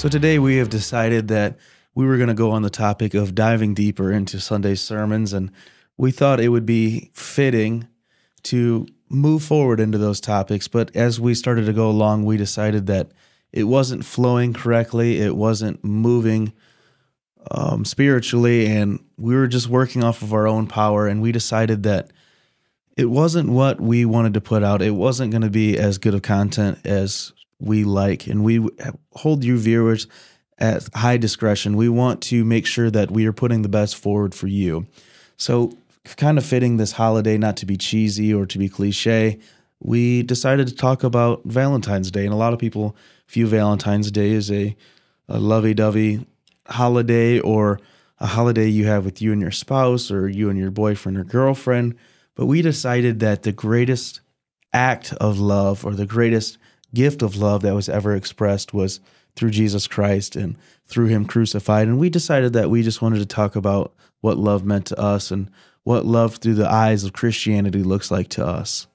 So today we have decided that we were going to go on the topic of diving deeper into Sunday sermons, and we thought it would be fitting to move forward into those topics. But as we started to go along, we decided that it wasn't flowing correctly, it wasn't moving um, spiritually, and we were just working off of our own power. And we decided that it wasn't what we wanted to put out. It wasn't going to be as good of content as we like, and we hold you viewers at high discretion. We want to make sure that we are putting the best forward for you. So, kind of fitting this holiday, not to be cheesy or to be cliche, we decided to talk about Valentine's Day, and a lot of people view Valentine's Day as a, a lovey-dovey holiday or a holiday you have with you and your spouse or you and your boyfriend or girlfriend. But we decided that the greatest act of love or the greatest gift of love that was ever expressed was through Jesus Christ and through him crucified. And we decided that we just wanted to talk about what love meant to us and what love through the eyes of Christianity looks like to us.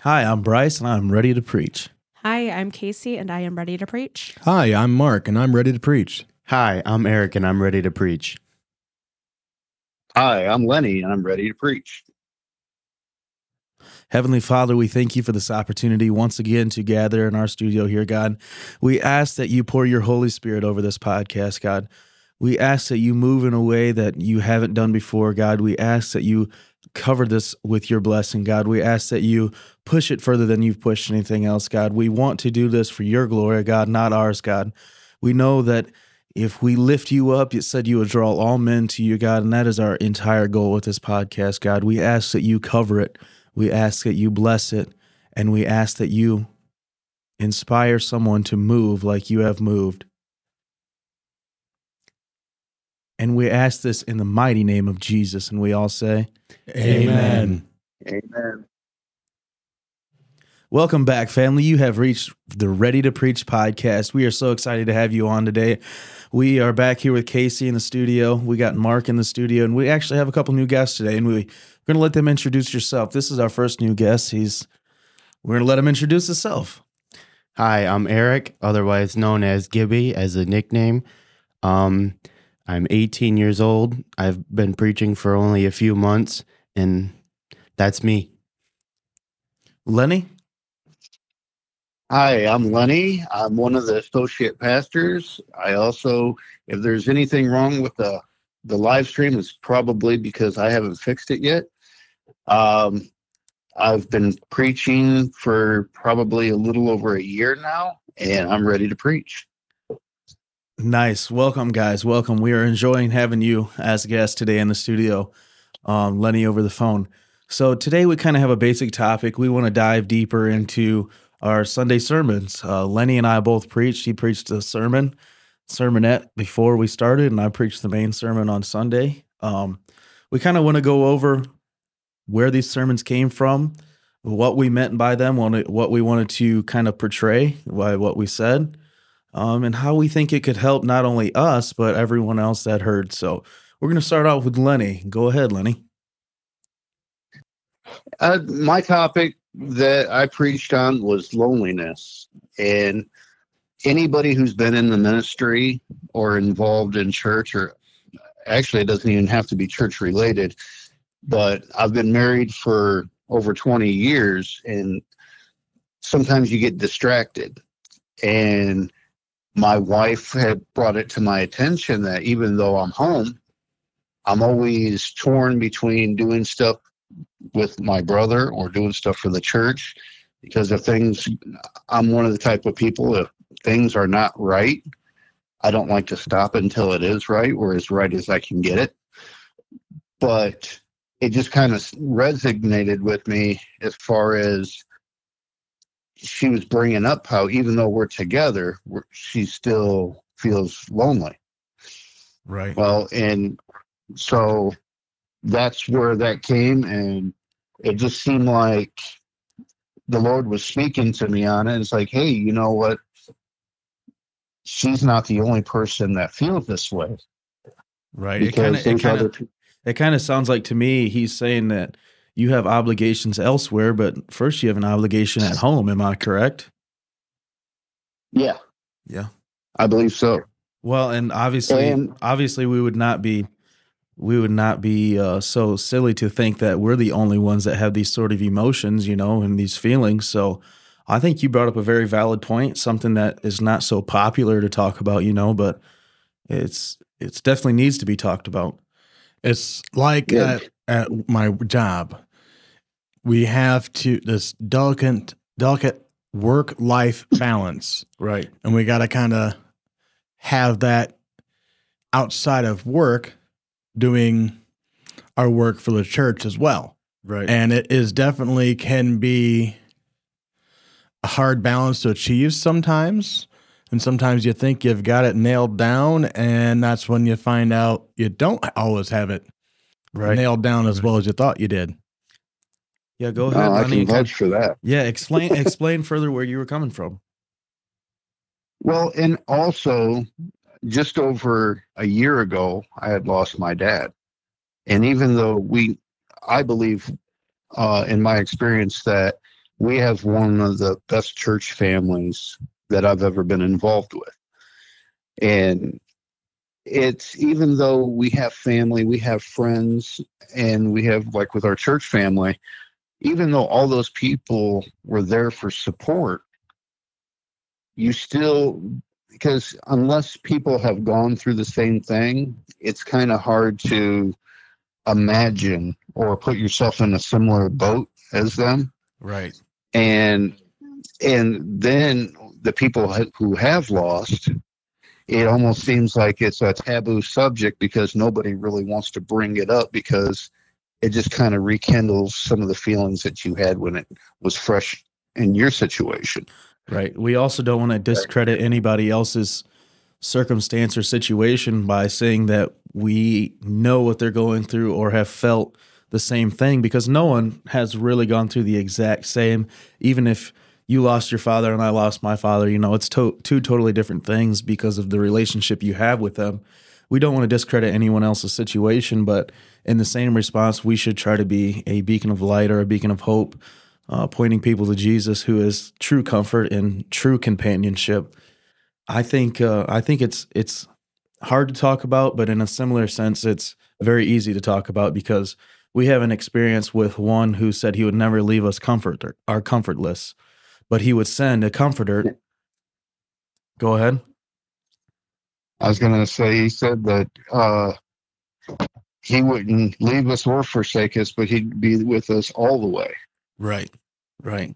Hi, I'm Bryce and I'm ready to preach. Hi, I'm Casey and I am ready to preach. Hi, I'm Mark and I'm ready to preach. Hi, I'm Eric and I'm ready to preach. Hi, I'm Lenny and I'm ready to preach. Heavenly Father, we thank you for this opportunity once again to gather in our studio here, God. We ask that you pour your Holy Spirit over this podcast, God. We ask that you move in a way that you haven't done before, God. We ask that you cover this with your blessing, God. We ask that you push it further than you've pushed anything else, God. We want to do this for your glory, God, not ours, God. We know that if we lift you up, you said you would draw all men to you, God, and that is our entire goal with this podcast, God. We ask that you cover it. We ask that you bless it, and we ask that you inspire someone to move like you have moved. And we ask this in the mighty name of Jesus. And we all say, Amen. Amen. Welcome back, family. You have reached the Ready to Preach podcast. We are so excited to have you on today. We are back here with Casey in the studio. We got Mark in the studio, and we actually have a couple new guests today. And we, we're going to let them introduce yourself. This is our first new guest. He's we're going to let him introduce himself. Hi, I'm Eric, otherwise known as Gibby as a nickname. Um, I'm 18 years old. I've been preaching for only a few months, and that's me. Lenny. Hi, I'm Lenny. I'm one of the associate pastors. I also, if there's anything wrong with the the live stream, it's probably because I haven't fixed it yet. Um, I've been preaching for probably a little over a year now, and I'm ready to preach. Nice. Welcome, guys. Welcome. We are enjoying having you as a guest today in the studio. Um, Lenny over the phone. So today we kind of have a basic topic. We want to dive deeper into our Sunday sermons. Uh, Lenny and I both preached. He preached a sermon, sermonette before we started, and I preached the main sermon on Sunday. Um, we kind of want to go over where these sermons came from, what we meant by them, what we wanted to kind of portray by what we said, um, and how we think it could help not only us, but everyone else that heard. So we're going to start off with Lenny. Go ahead, Lenny. Uh, my topic that I preached on was loneliness. And anybody who's been in the ministry or involved in church, or actually, it doesn't even have to be church related, but I've been married for over 20 years, and sometimes you get distracted. And my wife had brought it to my attention that even though I'm home, I'm always torn between doing stuff with my brother or doing stuff for the church because if things i'm one of the type of people if things are not right i don't like to stop until it is right or as right as i can get it but it just kind of resonated with me as far as she was bringing up how even though we're together we're, she still feels lonely. Right. Well and so that's where that came and it just seemed like the lord was speaking to me on it. It's like hey you know what? She's not the only person that feels this way. Right. Of it kind of it kind of sounds like to me he's saying that you have obligations elsewhere but first you have an obligation at home am i correct Yeah, Yeah. I believe so. Well, and obviously, And- obviously, we would not be, we would not be uh, so silly to think that we're the only ones that have these sort of emotions, you know, and these feelings. So, I think you brought up a very valid point, something that is not so popular to talk about, you know, but it's it's definitely needs to be talked about. It's like Yeah. at, at my job, we have to this delicate delicate work life balance, Right. and we got to kind of have that outside of work, doing our work for the church as well. Right. And it is definitely can be a hard balance to achieve sometimes. And sometimes you think you've got it nailed down, and that's when you find out you don't always have it right. nailed down as well as you thought you did. Yeah. Go No, ahead. I Lenny. can vouch for that. yeah. Explain explain further where you were coming from. Well, and also, just over a year ago, I had lost my dad. And even though we, I believe, uh, in my experience, that we have one of the best church families that I've ever been involved with. And it's even though we have family, we have friends, and we have, like with our church family, even though all those people were there for support, you still because unless people have gone through the same thing, it's kind of hard to imagine or put yourself in a similar boat as them. Right. And and then the people who have lost, it almost seems like it's a taboo subject because nobody really wants to bring it up because it just kind of rekindles some of the feelings that you had when it was fresh in your situation. Right. We also don't want to discredit anybody else's circumstance or situation by saying that we know what they're going through or have felt the same thing because no one has really gone through the exact same. Even if you lost your father and I lost my father, you know, it's to- two totally different things because of the relationship you have with them. We don't want to discredit anyone else's situation, but in the same response, we should try to be a beacon of light or a beacon of hope uh, pointing people to Jesus, who is true comfort and true companionship. I think uh, I think it's it's hard to talk about, but in a similar sense, it's very easy to talk about because we have an experience with one who said he would never leave us comfort or comfortless, but he would send a comforter. Go ahead. I was going to say, he said that uh, he wouldn't leave us or forsake us, but he'd be with us all the way. Right. Right.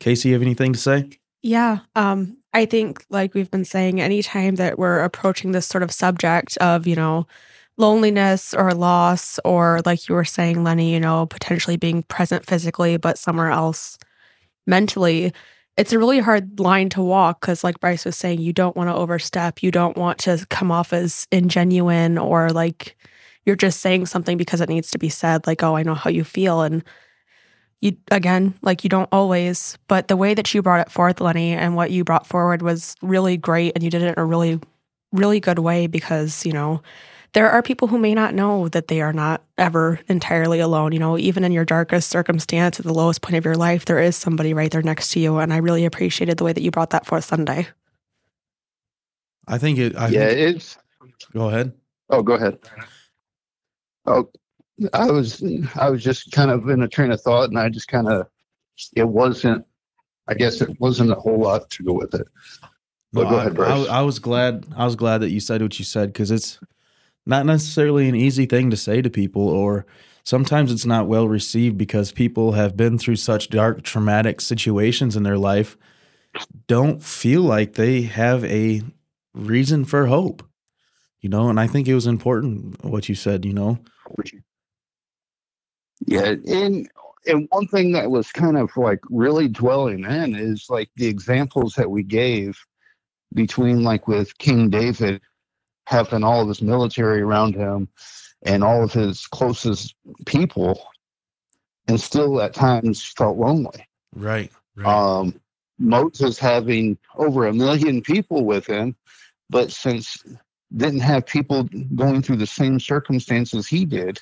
Casey, you have anything to say? Yeah. Um, I think, like we've been saying, anytime that we're approaching this sort of subject of, you know, loneliness or loss, or like you were saying, Lenny, you know, potentially being present physically, but somewhere else mentally, it's a really hard line to walk because, like Bryce was saying, you don't want to overstep. You don't want to come off as ingenuine or like you're just saying something because it needs to be said, like, oh, I know how you feel. And you again like you don't always but the way that you brought it forth lenny and what you brought forward was really great and you did it in a really really good way because you know there are people who may not know that they are not ever entirely alone you know even in your darkest circumstance at the lowest point of your life there is somebody right there next to you and i really appreciated the way that you brought that forth sunday I think it. I yeah, think, it's. go ahead. Oh, go ahead. Oh, I was I was just kind of in a train of thought, and I just kind of it wasn't. I guess it wasn't a whole lot to go with it. But go I- ahead, Bryce. I, I was glad. I was glad that you said what you said because it's not necessarily an easy thing to say to people, or sometimes it's not well received because people have been through such dark, traumatic situations in their life, don't feel like they have a reason for hope. You know, and I think it was important what you said. You know, Yeah, and and one thing that was kind of like really dwelling in is like the examples that we gave between like with King David having all of his military around him and all of his closest people and still at times felt lonely. right, Um Moses having over a million people with him, but since didn't have people going through the same circumstances he did,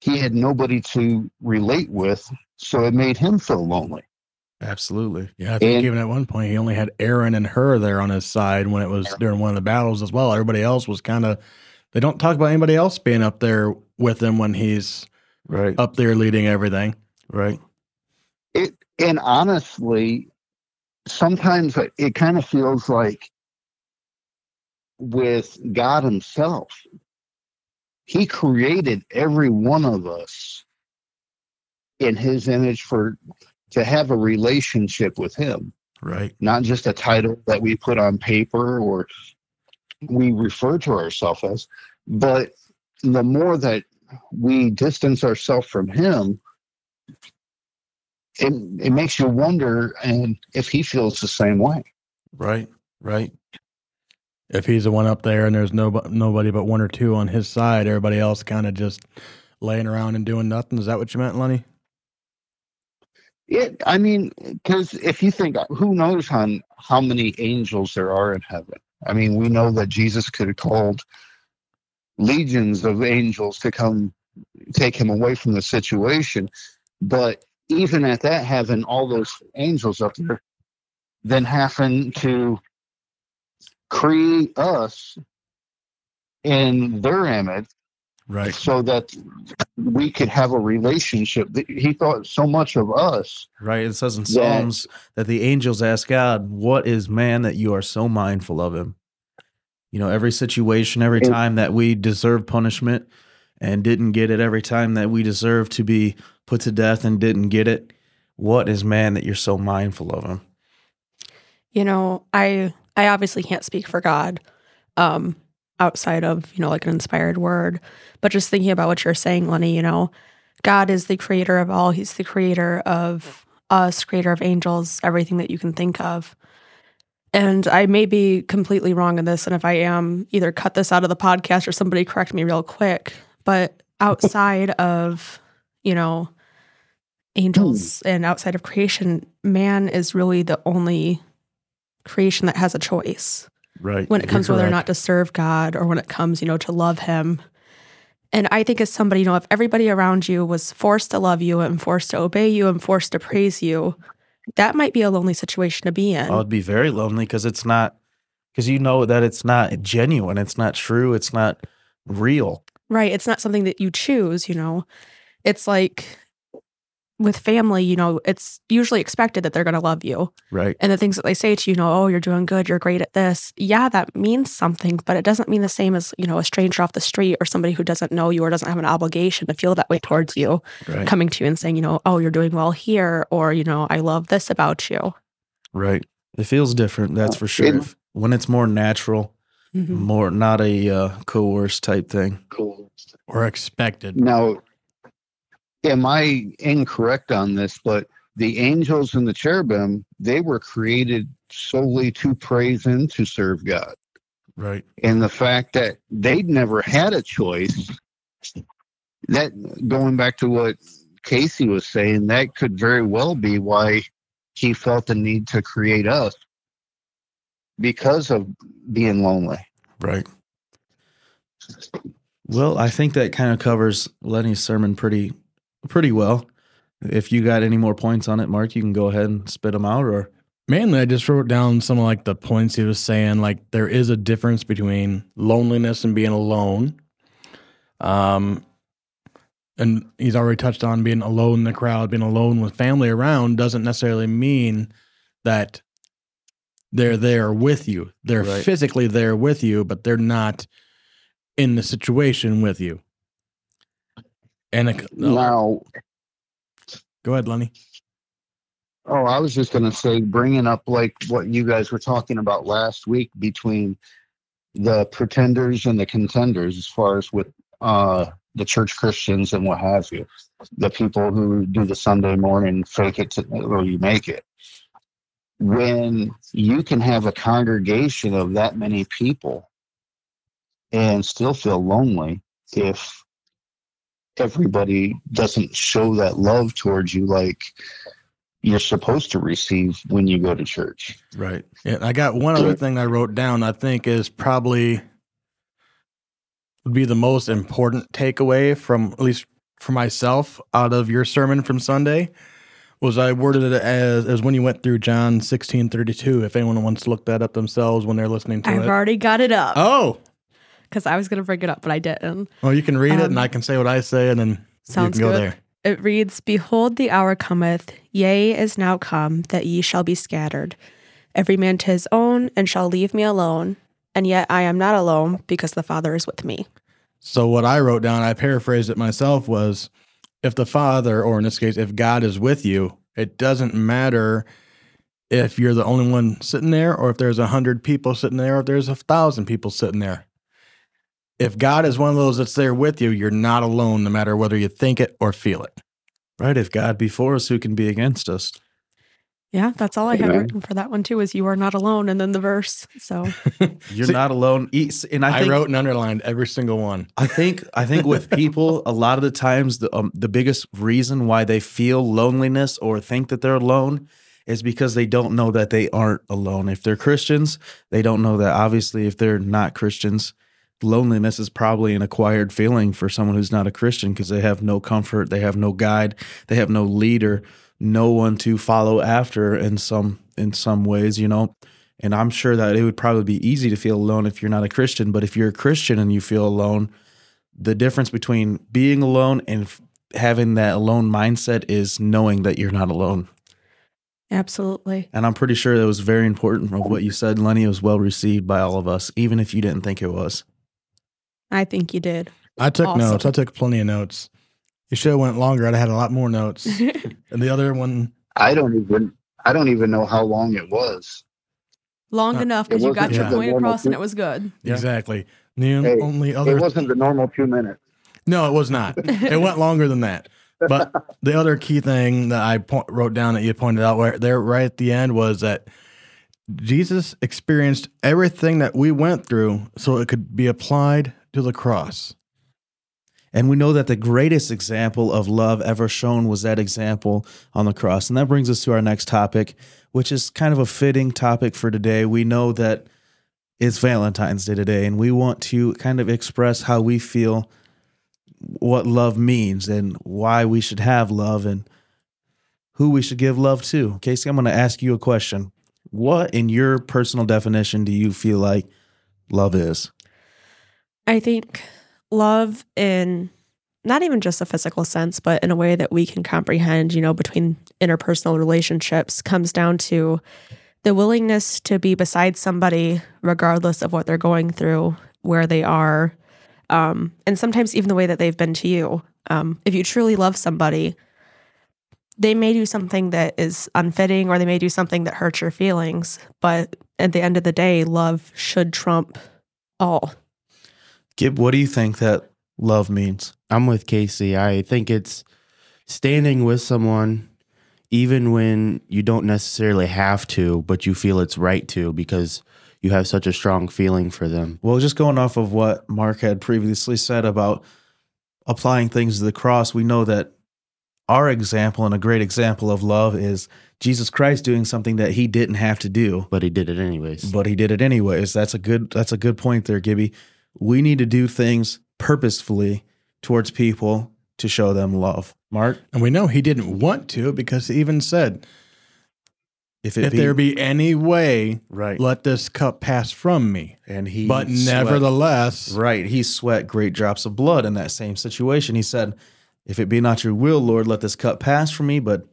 he had nobody to relate with, so it made him feel lonely. Absolutely. Yeah, I think And- even at one point he only had Aaron and Hur there on his side when it was during one of the battles as well. Everybody else was kind of. They don't talk about anybody else being up there with him when he's Right. up there leading everything. Right. It and honestly, sometimes it- it kind of feels like with God Himself, He created every one of us in His image for to have a relationship with Him, Right. not just a title that we put on paper or we refer to ourselves as, but the more that we distance ourselves from Him, it, it makes you wonder and if he feels the same way. Right. Right. If he's the one up there and there's no nobody but one or two on his side, everybody else kind of just laying around and doing nothing. Is that what you meant, Lenny? It, I mean, because if you think, uh, who knows how how many angels there are in heaven? I mean, we know that Jesus could have called legions of angels to come take him away from the situation, but even at that, having all those angels up there, then having to create us in their image Right. so that we could have a relationship. He thought so much of us. Right. It says in Yeah. Psalms that the angels ask God, What is man that you are so mindful of him? You know, every situation, every time that we deserve punishment and didn't get it, every time that we deserve to be put to death and didn't get it, what is man that you're so mindful of him? you know i i obviously can't speak for god um outside of you know like an inspired word but just thinking about what you're saying lenny you know god is the creator of all. He's the creator of us creator of angels everything that you can think of. And i may be completely wrong in this and if i am either cut this out of the podcast or somebody correct me real quick but outside of you know angels hmm. and outside of creation man is really the only creation that has a choice Right. when it comes whether or not to serve God or when it comes, you know, to love Him. And I think as somebody, you know, if everybody around you was forced to love you and forced to obey you and forced to praise you, that might be a lonely situation to be in. It'd be very lonely because it's not, because you know that it's not genuine. It's not true. It's not real. Right. It's not something that you choose, you know. It's like with family, you know, it's usually expected that they're going to love you. Right. And the things that they say to you, you know, oh, you're doing good, you're great at this. Yeah, that means something, but it doesn't mean the same as, you know, a stranger off the street or somebody who doesn't know you or doesn't have an obligation to feel that way towards you, Right. coming to you and saying, you know, oh, you're doing well here, or, you know, I love this about you. Right. It feels different. That's for sure. If- when it's more natural, Mhm. more not a uh, coerced type thing. Cool. Or expected. Now, am I incorrect on this? But the angels and the cherubim, they were created solely to praise and to serve God. Right. and the fact that they'd never had a choice that going back to what casey was saying that could very well be why he felt the need to create us because of being lonely Right. Well, I think that kind of covers Lenny's sermon pretty pretty well. If you got any more points on it, Mark, you can go ahead and spit them out or Mainly, I just wrote down some of like the points he was saying. Like there is a difference between loneliness and being alone. Um, and he's already touched on being alone in the crowd, being alone with family around doesn't necessarily mean that they're there with you. They're Right. physically there with you, but they're not in the situation with you. And now go ahead, Lenny. oh i was just going to say bringing up like what you guys were talking about last week between the pretenders and the contenders as far as with uh the church christians and what have you the people who do the sunday morning fake it to, or you make it when you can have a congregation of that many people and still feel lonely if everybody doesn't show that love towards you like you're supposed to receive when you go to church. right. Yeah, I got one other thing I wrote down. I think is probably would be the most important takeaway from at least for myself out of your sermon from Sunday was I worded it as as when you went through John sixteen thirty two. If anyone wants to look that up themselves when they're listening to I've it. already got it up Oh, because I was going to bring it up, but I didn't. well, you can read it, Um, and I can say what I say, and then Sounds you can go good. there. It reads, Behold, the hour cometh, yea, is now come, that ye shall be scattered, every man to his own, and shall leave me alone. And yet I am not alone, because the Father is with me. So what I wrote down, I paraphrased it myself, was if the Father, or in this case, if God is with you, it doesn't matter if you're the only one sitting there, or if there's a hundred people sitting there, or if there's a thousand people sitting there. If God is one of those that's there with you, you're not alone, no matter whether you think it or feel it. Right. If God be for us, who can be against us? Yeah, that's all I had written for that one too. Is you are not alone, and then the verse. So You're See- not alone. And I, I, wrote and underlined every single one. I think I think with people, a lot of the times the um, the biggest reason why they feel loneliness or think that they're alone is because they don't know that they aren't alone. If they're Christians, they don't know that. Obviously, if they're not Christians, loneliness is probably an acquired feeling for someone who's not a Christian because they have no comfort, they have no guide, they have no leader, no one to follow after in some in some ways, you know. And I'm sure that it would probably be easy to feel alone if you're not a Christian, but if you're a Christian and you feel alone, the difference between being alone and f- having that alone mindset is knowing that you're not alone. absolutely, And I'm pretty sure that was very important of what you said, Lenny. It was well received by all of us, even if you didn't think it was. I think you did. I took Awesome. notes. I took plenty of notes. You show went longer. I'd have had a lot more notes. and the other one, I don't even I don't even know how long it was. Long Uh, enough because you got your just point normal across, and it was good. Yeah. exactly. The Hey, only It wasn't the normal two minutes. No, it was not. it went longer than that. But the other key thing that I po- wrote down that you pointed out where there right at the end was that Jesus experienced everything that we went through so it could be applied to the cross. And we know that the greatest example of love ever shown was that example on the cross. And that brings us to our next topic, which is kind of a fitting topic for today. We know that it's Valentine's Day today, and we want to kind of express how we feel what love means and why we should have love and who we should give love to. Casey, I'm going to ask you a question. What, in your personal definition, do you feel like love is? I think love in not even just a physical sense, but in a way that we can comprehend, you know, between interpersonal relationships comes down to the willingness to be beside somebody regardless of what they're going through, where they are, um, and sometimes even the way that they've been to you. Um, if you truly love somebody, they may do something that is unfitting or they may do something that hurts your feelings, but at the end of the day, love should trump all. Gib, what do you think that love means? I'm with Casey. I think it's standing with someone even when you don't necessarily have to, but you feel it's right to because you have such a strong feeling for them. Well, just going off of what Mark had previously said about applying things to the cross, we know that our example and a great example of love is Jesus Christ doing something that he didn't have to do, But he did it anyways. but he did it anyways. That's a good that's a good point there, Gibby. We need to do things purposefully towards people to show them love. Mark, And we know he didn't want to because he even said, if it if be, there be any way, right, let this cup pass from me. and he But sweat- nevertheless, Right. He sweat great drops of blood in that same situation. He said, If it be not your will, Lord, let this cup pass from me, but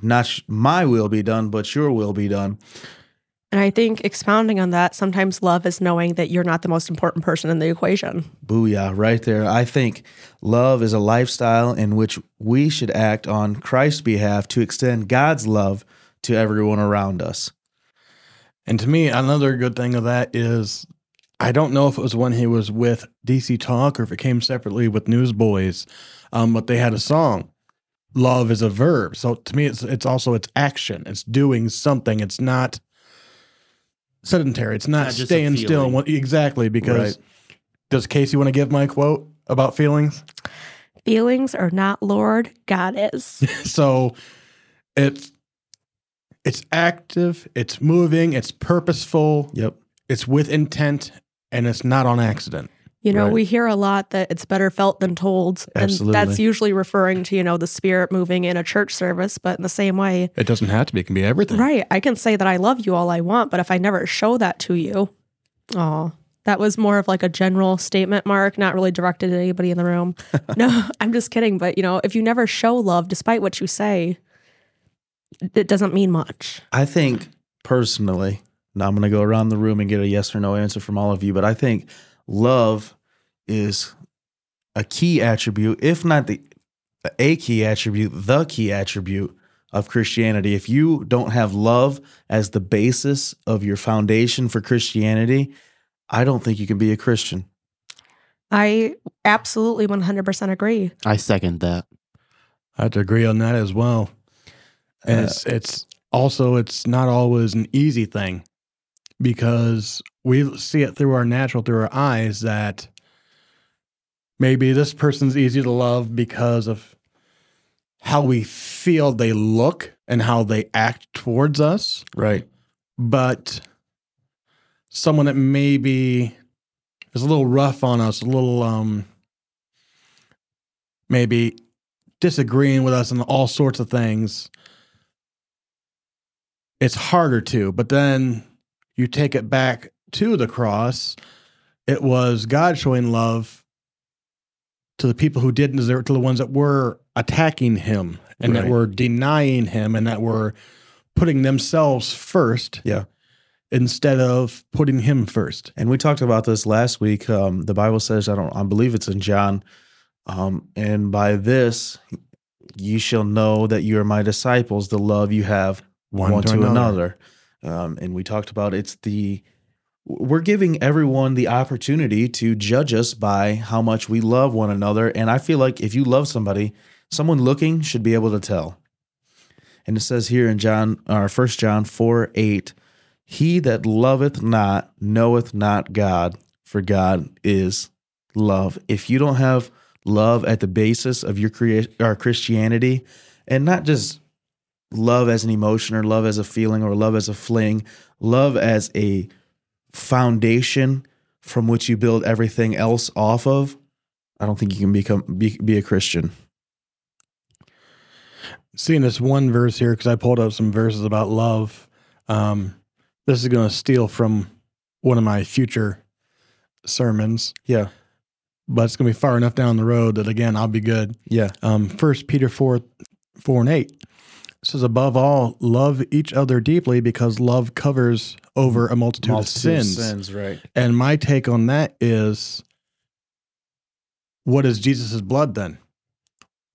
not my will be done, but your will be done. And I think expounding on that, sometimes love is knowing that you're not the most important person in the equation. Booyah, right there. I think love is a lifestyle in which we should act on Christ's behalf to extend God's love to everyone around us. And to me, another good thing of that is I don't know if it was when he was with DC Talk or if it came separately with Newsboys, um, but they had a song. Love is a verb. So to me, it's it's also it's action. It's doing something. It's not sedentary. It's not, Not staying still. feeling. And what, exactly. Because Right. does Casey want to give my quote about feelings? Feelings are not Lord, God is. so it's it's active. It's moving. It's purposeful. Yep. It's with intent, and it's not on accident. You know, Right. we hear a lot that it's better felt than told. And Absolutely. that's usually referring to, you know, the spirit moving in a church service. But in the same way, It doesn't have to be. It can be everything. right, I can say that I love you all I want, but if I never show that to you, oh, that was more of like a general statement, Mark, not really directed at anybody in the room. no, I'm just kidding. But, you know, if you never show love, despite what you say, it doesn't mean much. I think personally, now I'm going to go around the room and get a yes or no answer from all of you, but I think love is a key attribute, if not the a key attribute, the key attribute of Christianity. If you don't have love as the basis of your foundation for Christianity, I don't think you can be a Christian. I absolutely 100% agree. I second that. I have to agree on that as well. And Uh, it's it's also it's not always an easy thing because we see it through our natural through our eyes that maybe this person's easy to love because of how we feel they look and how they act towards us Right. but someone that maybe is a little rough on us, a little um maybe disagreeing with us and all sorts of things, it's harder to. But then you take it back to the cross. It was God showing love to the people who didn't deserve, it, to the ones that were attacking him and that were denying him and that were putting themselves first Yeah. instead of putting him first. And we talked about this last week. Um, the Bible says, I don't, I believe it's in John. Um, and by this, you shall know that you are my disciples, the love you have one, to, another. Um, and we talked about it's the, we're giving everyone the opportunity to judge us by how much we love one another. And I feel like if you love somebody, someone looking should be able to tell. And it says here in John, or First John 4 8, he that loveth not knoweth not God, for God is love. If you don't have love at the basis of your crea- or Christianity, and not just love as an emotion or love as a feeling or love as a fling, love as a foundation from which you build everything else off of, I don't think you can become be, be a Christian. Seeing this one verse here, because I pulled up some verses about love. Um, this is going to steal from one of my future sermons, Yeah, but it's going to be far enough down the road that, again, I'll be good. yeah, Um, First Peter 4, 4 and 8 it says, Above all, love each other deeply because love covers over a multitude, Multitude of sins. sins, right? And my take on that is what is Jesus' blood then?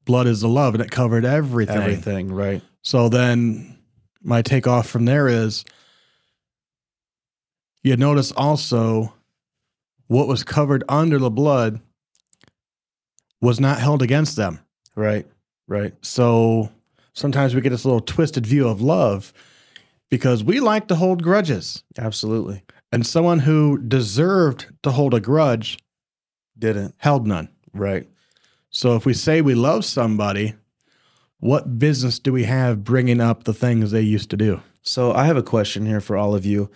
Blood is the love, and it covered everything. Everything, right? So then my take off from there is you notice also what was covered under the blood was not held against them. Right, right. So sometimes we get this little twisted view of love because we like to hold grudges. Absolutely. And someone who deserved to hold a grudge Didn't. held none. Right. So if we say we love somebody, what business do we have bringing up the things they used to do? So I have a question here for all of you.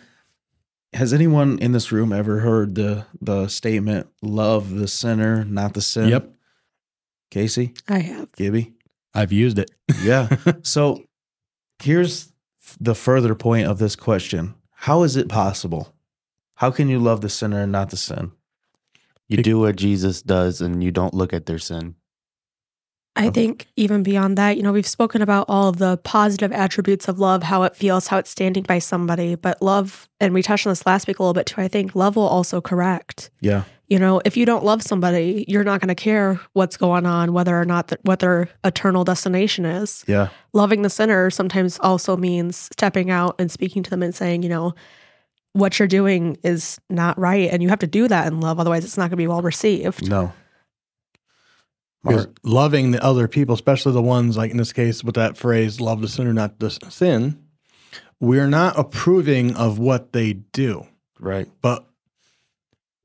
Has anyone in this room ever heard the the statement "Love the sinner, not the sin"? Yep. Casey, I have. Gibby. I've used it. Yeah. so here's the further point of this question: How is it possible? How can you love the sinner and not the sin? You do what Jesus does and you don't look at their sin. I think even beyond that, you know, we've spoken about all of the positive attributes of love, how it feels, how it's standing by somebody. But love, and we touched on this last week a little bit too, I think love will also correct. Yeah. You know, if you don't love somebody, you're not going to care what's going on, whether or not that what their eternal destination is. Yeah. Loving the sinner sometimes also means stepping out and speaking to them and saying, you know, what you're doing is not right. And you have to do that in love. Otherwise, it's not going to be well received. No. Because loving the other people, especially the ones like in this case with that phrase, love the sinner, not the sin, we're not approving of what they do. right. But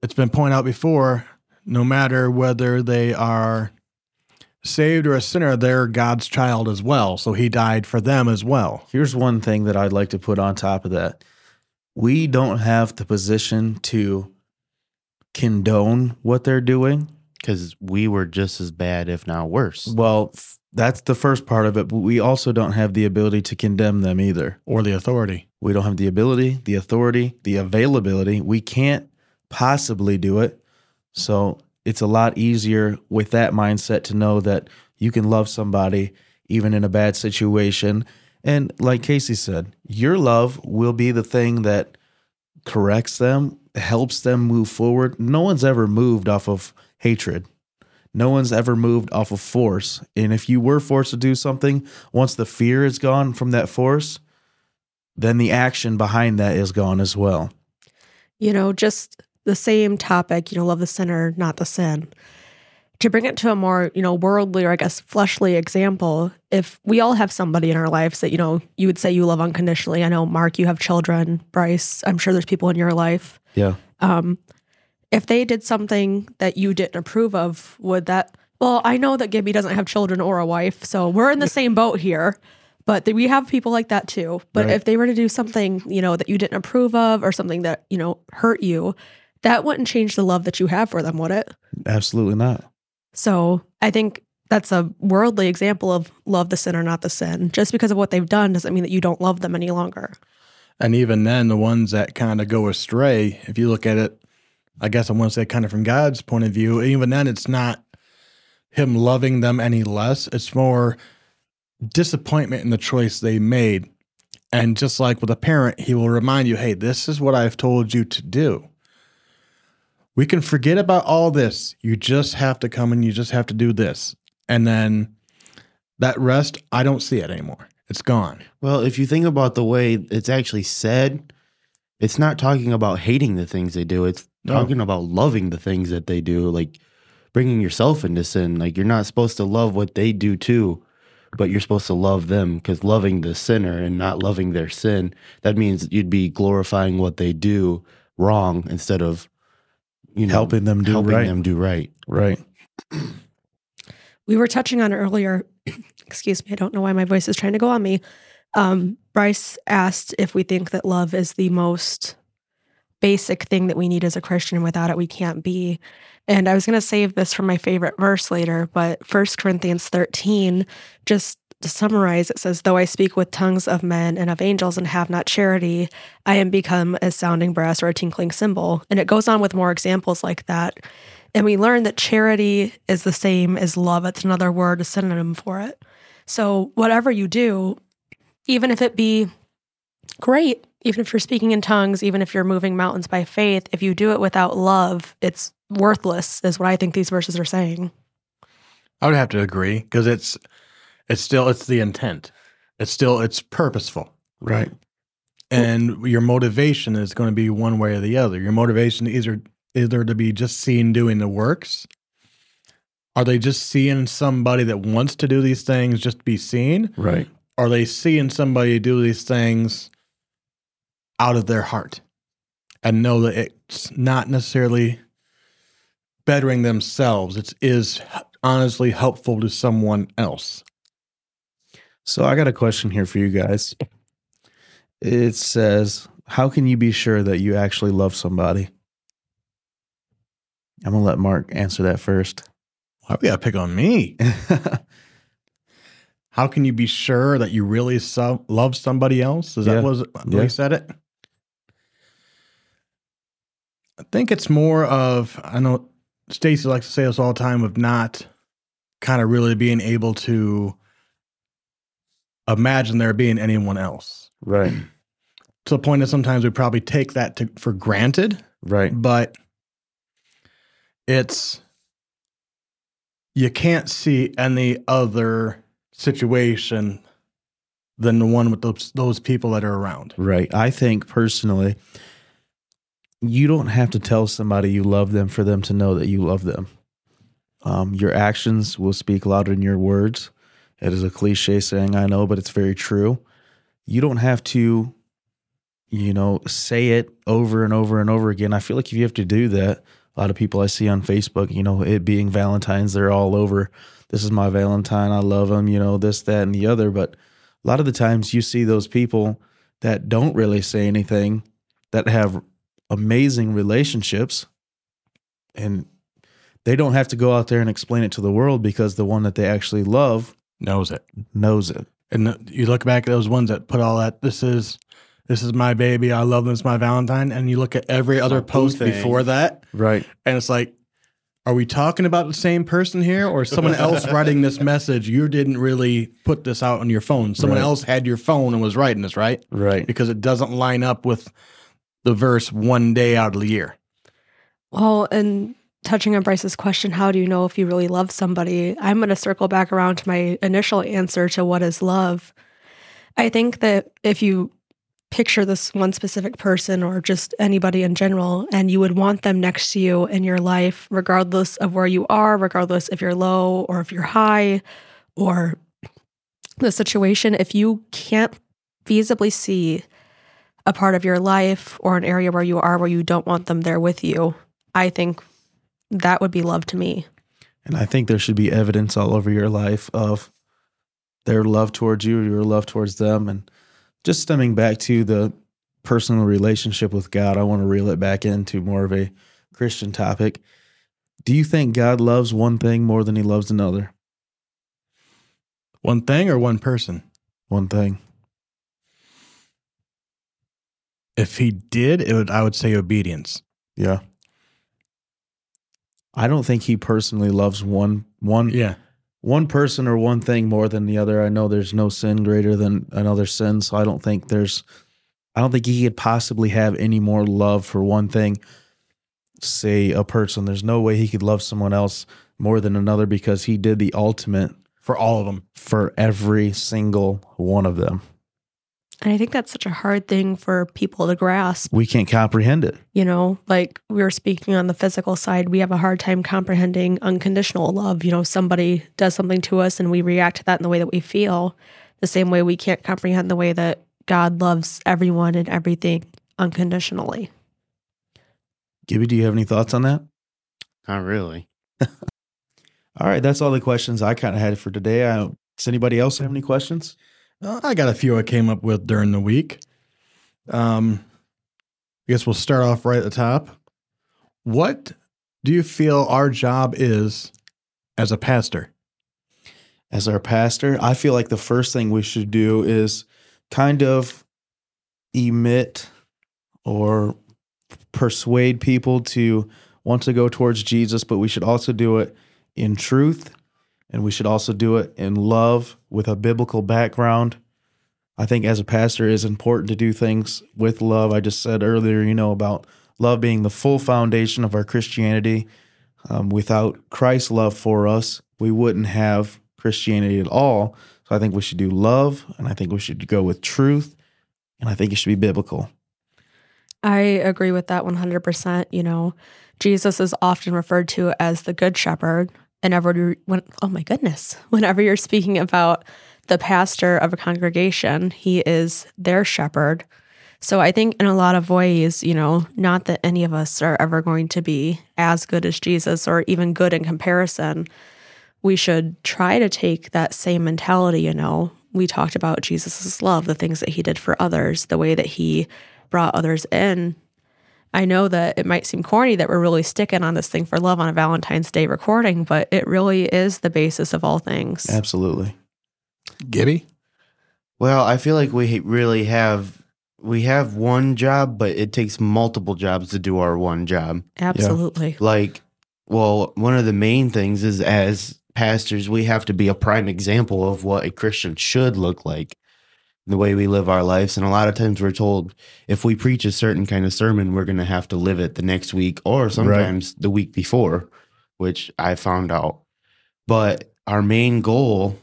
it's been pointed out before no matter whether they are saved or a sinner, they're God's child as well. So he died for them as well. Here's one thing that I'd like to put on top of that. We don't have the position to condone what they're doing. Because we were just as bad, if not worse. Well, f- that's the first part of it, but we also don't have the ability to condemn them either. or the authority. We don't have the ability, the authority, the availability. We can't possibly do it. So it's a lot easier with that mindset to know that you can love somebody even in a bad situation. And like Casey said, your love will be the thing that corrects them, helps them move forward. No one's ever moved off of hatred. No one's ever moved off of force. And if you were forced to do something, once the fear is gone from that force, then the action behind that is gone as well. you know, just the same topic, you know, love the sinner, not the sin. To bring it to a more, you know, worldly or I guess fleshly example, if we all have somebody in our lives that, you know, you would say you love unconditionally. I know, Mark, you have children, Bryce, I'm sure there's people in your life. Yeah. Um, if they did something that you didn't approve of, would that, well, I know that Gibby doesn't have children or a wife, so we're in the same boat here. But we have people like that too. But Right. if they were to do something, you know, that you didn't approve of or something that, you know, hurt you, that wouldn't change the love that you have for them, would it? Absolutely not. So I think that's a worldly example of love the sinner, not the sin. Just because of what they've done doesn't mean that you don't love them any longer. And even then, the ones that kind of go astray, if you look at it, I guess I want to say kind of from God's point of view, even then, it's not Him loving them any less. It's more disappointment in the choice they made. And just like with a parent, He will remind you, hey, this is what I've told you to do. We can forget about all this. You just have to come and you just have to do this. And then that rest, I don't see it anymore. It's gone. Well, if you think about the way it's actually said, it's not talking about hating the things they do. It's No. talking about loving the things that they do, like bringing yourself into sin. Like you're not supposed to love what they do too, but you're supposed to love them because loving the sinner and not loving their sin, that means you'd be glorifying what they do wrong instead of you know Helping them do helping right. them do right. Right. we were touching on earlier. Excuse me, I don't know why my voice is trying to go on me. Um, Bryce asked if we think that love is the most basic thing that we need as a Christian. Without it, we can't be. And I was going to save this for my favorite verse later, but First Corinthians 13, just to summarize, it says, Though I speak with tongues of men and of angels and have not charity, I am become a sounding brass or a tinkling cymbal. And it goes on with more examples like that. And we learn that charity is the same as love. It's another word, a synonym for it. So, whatever you do, even if it be great, even if you're speaking in tongues, even if you're moving mountains by faith, if you do it without love, it's worthless, is what I think these verses are saying. I would have to agree because it's it's still it's the intent. It's still it's purposeful. Right. And your motivation is going to be one way or the other. Your motivation is either either to be just seen doing the works. Are they just seeing somebody that wants to do these things just to be seen? Right. Are they seeing somebody do these things out of their heart and know that it's not necessarily bettering themselves? It is honestly helpful to someone else. So I got a question here for you guys. It says, How can you be sure that you actually love somebody? I'm going to let Mark answer that first. Why we got to pick on me? How can you be sure that you really so- love somebody else? Is Yeah. that was Yeah. you said it? I think it's more of I know Stacy likes to say this all the time of not kind of really being able to imagine there being anyone else. right. To the point that sometimes we probably take that to, for granted, Right. but it's you can't see any other situation than the one with those those people that are around. Right. I think personally, you don't have to tell somebody you love them for them to know that you love them. Um, your actions will speak louder than your words. It is a cliche saying, I know, but it's very true. You don't have to, you know, say it over and over and over again. I feel like if you have to do that, a lot of people I see on Facebook, you know, it being Valentine's, they're all over. This is my Valentine. I love him, you know, this, that, and the other. But a lot of the times you see those people that don't really say anything that have amazing relationships and they don't have to go out there and explain it to the world because the one that they actually love Knows it. knows it. And the- you look back at those ones that put all that. This is this is my baby. I love this. My Valentine. And you look at every other boo post thing. before that, Right. and it's like, are we talking about the same person here, or someone else writing this message? You didn't really put this out on your phone. Someone Right. else had your phone and was writing this, right? Right. Because it doesn't line up with the verse one day out of the year. Well, and touching on Bryce's question, how do you know if you really love somebody? I'm going to circle back around to my initial answer to what is love. I think that if you picture this one specific person or just anybody in general, and you would want them next to you in your life, regardless of where you are, regardless if you're low or if you're high or the situation, if you can't feasibly see a part of your life or an area where you are where you don't want them there with you, I think that would be love to me. And I think there should be evidence all over your life of their love towards you, your love towards them. And just stemming back to the personal relationship with God, I want to reel it back into more of a Christian topic. Do you think God loves one thing more than he loves another? One thing or one person? One thing. If he did, it would I would say obedience. Yeah. I don't think he personally loves one one Yeah. one person or one thing more than the other. I know there's no sin greater than another sin, so I don't think there's I don't think he could possibly have any more love for one thing, say a person. There's no way he could love someone else more than another because he did the ultimate For all of them. for every single one of them. And I think that's such a hard thing for people to grasp. We can't comprehend it. You know, like we were speaking on the physical side, we have a hard time comprehending unconditional love. You know, somebody does something to us and we react to that in the way that we feel, the same way we can't comprehend the way that God loves everyone and everything unconditionally. Gibby, do you have any thoughts on that? Not really. All right, that's all the questions I kind of had for today. I, does anybody else have any questions? I got a few I came up with during the week. Um, I guess we'll start off right at the top. What do you feel our job is as a pastor? as our pastor, I feel like the first thing we should do is kind of emit or persuade people to want to go towards Jesus, but we should also do it in truth and we should also do it in love with a biblical background. I think as a pastor, it is important to do things with love. I just said earlier, you know, about love being the full foundation of our Christianity. Um, without Christ's love for us, we wouldn't have Christianity at all. So I think we should do love, and I think we should go with truth, and I think it should be biblical. I agree with that 100%. You know, Jesus is often referred to as the good shepherd. And ever, you- when, oh my goodness, whenever you're speaking about the pastor of a congregation, he is their shepherd. So I think in a lot of ways, you know, not that any of us are ever going to be as good as Jesus or even good in comparison. We should try to take that same mentality, you know. We talked about Jesus' love, the things that he did for others, the way that he brought others in. I know that it might seem corny that we're really sticking on this thing for love on a Valentine's Day recording, but it really is the basis of all things. Absolutely. Gibby? Well, I feel like we really have we have one job, but it takes multiple jobs to do our one job. Absolutely. Like, well, one of the main things is as pastors, we have to be a prime example of what a Christian should look like, the way we live our lives. And a lot of times we're told if we preach a certain kind of sermon, we're going to have to live it the next week or sometimes the week before, which I found out. But our main goal,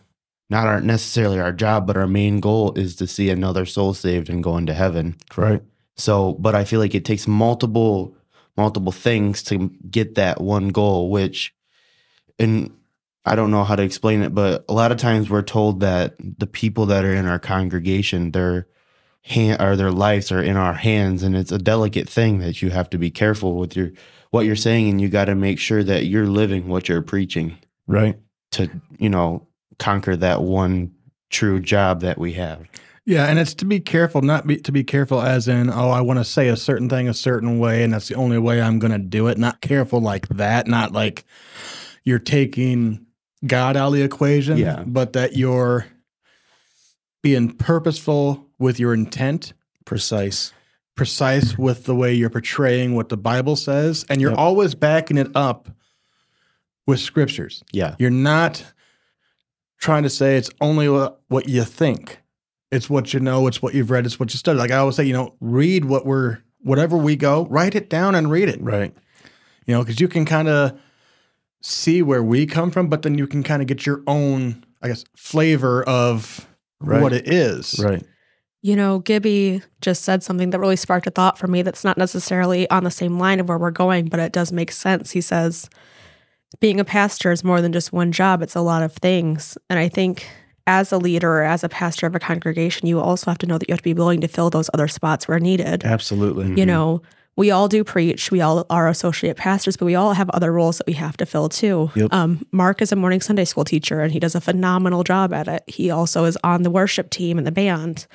not our necessarily our job, but our main goal is to see another soul saved and go into heaven. Right. So, but I feel like it takes multiple multiple things to get that one goal, which and I don't know how to explain it, but a lot of times we're told that the people that are in our congregation, their hand or their lives are in our hands and it's a delicate thing that you have to be careful with your what you're saying and you got to make sure that you're living what you're preaching Right. to, you know, conquer that one true job that we have. Yeah, and it's to be careful, not be, to be careful as in, oh, I want to say a certain thing a certain way, and that's the only way I'm going to do it. Not careful like that. Not like you're taking God out of the equation, Yeah. but that you're being purposeful with your intent, Precise. precise with the way you're portraying what the Bible says, and you're Yep. always backing it up with scriptures. Yeah. You're not trying to say it's only what, what you think. It's what you know, it's what you've read, it's what you studied. Like I always say, you know, read what we're whatever we go, write it down and read it. Right. You know, because you can kind of see where we come from, but then you can kind of get your own, I guess, flavor of Right. what it is. Right. You know, Gibby just said something that really sparked a thought for me that's not necessarily on the same line of where we're going, but it does make sense. He says, being a pastor is more than just one job, it's a lot of things. And I think as a leader or as a pastor of a congregation, you also have to know that you have to be willing to fill those other spots where needed. Absolutely. You mm-hmm. know, we all do preach, we all are associate pastors, but we all have other roles that we have to fill too. Yep. Um, Mark is a morning Sunday school teacher and he does a phenomenal job at it. He also is on the worship team and the band.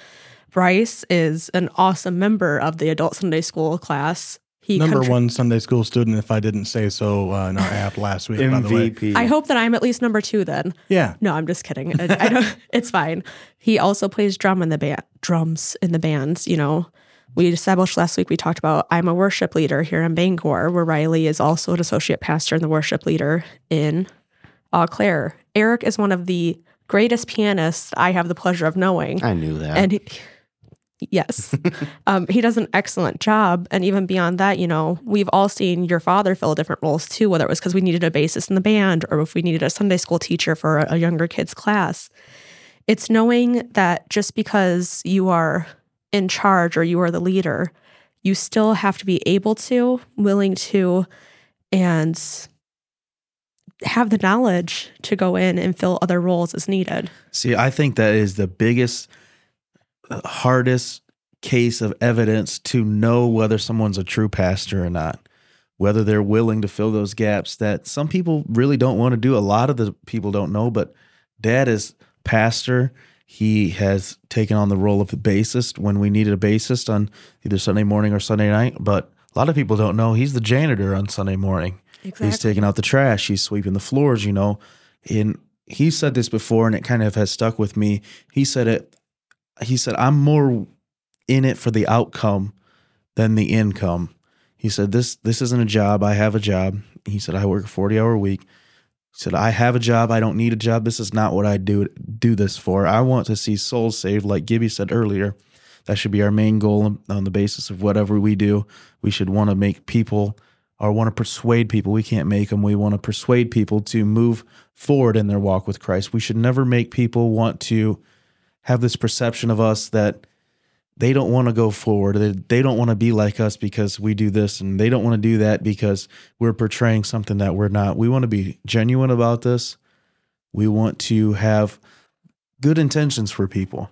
Bryce is an awesome member of the adult Sunday school class. He Number contri- one Sunday school student, if I didn't say so uh, in our app last week, by the way. MVP. I hope that I'm at least number two then. Yeah. No, I'm just kidding. I, I don't, it's fine. He also plays drum in the band, drums in the bands. You know, we established last week. We talked about I'm a worship leader here in Bangor, where Riley is also an associate pastor and the worship leader in Eau Claire. Eric is one of the greatest pianists I have the pleasure of knowing, I knew that. and he, yes, um, he does an excellent job. And even beyond that, you know, we've all seen your father fill different roles too, whether it was because we needed a bassist in the band or if we needed a Sunday school teacher for a, a younger kid's class. It's knowing that just because you are in charge or you are the leader, you still have to be able to, willing to, and have the knowledge to go in and fill other roles as needed. See, I think that is the biggest, hardest case of evidence to know whether someone's a true pastor or not. Whether they're willing to fill those gaps that some people really don't want to do. A lot of the people don't know, but dad is pastor. He has taken on the role of the bassist when we needed a bassist on either Sunday morning or Sunday night. But a lot of people don't know he's the janitor on Sunday morning. He's taking out the trash. He's sweeping the floors, you know. And he said this before and it kind of has stuck with me. He said it he said, I'm more in it for the outcome than the income. He said, This this isn't a job. I have a job. He said, I work a 40 hour week. He said, I have a job. I don't need a job. This is not what I do do this for. I want to see souls saved, like Gibby said earlier. That should be our main goal on the basis of whatever we do. We should want to make people or want to persuade people. We can't make them. We want to persuade people to move forward in their walk with Christ. We should never make people want to have this perception of us that they don't want to go forward. They, they don't want to be like us because we do this, and they don't want to do that because we're portraying something that we're not. We want to be genuine about this. We want to have good intentions for people.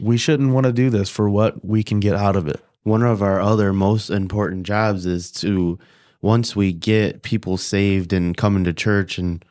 We shouldn't want to do this for what we can get out of it. one of our other most important jobs is to once we get people saved and coming to church and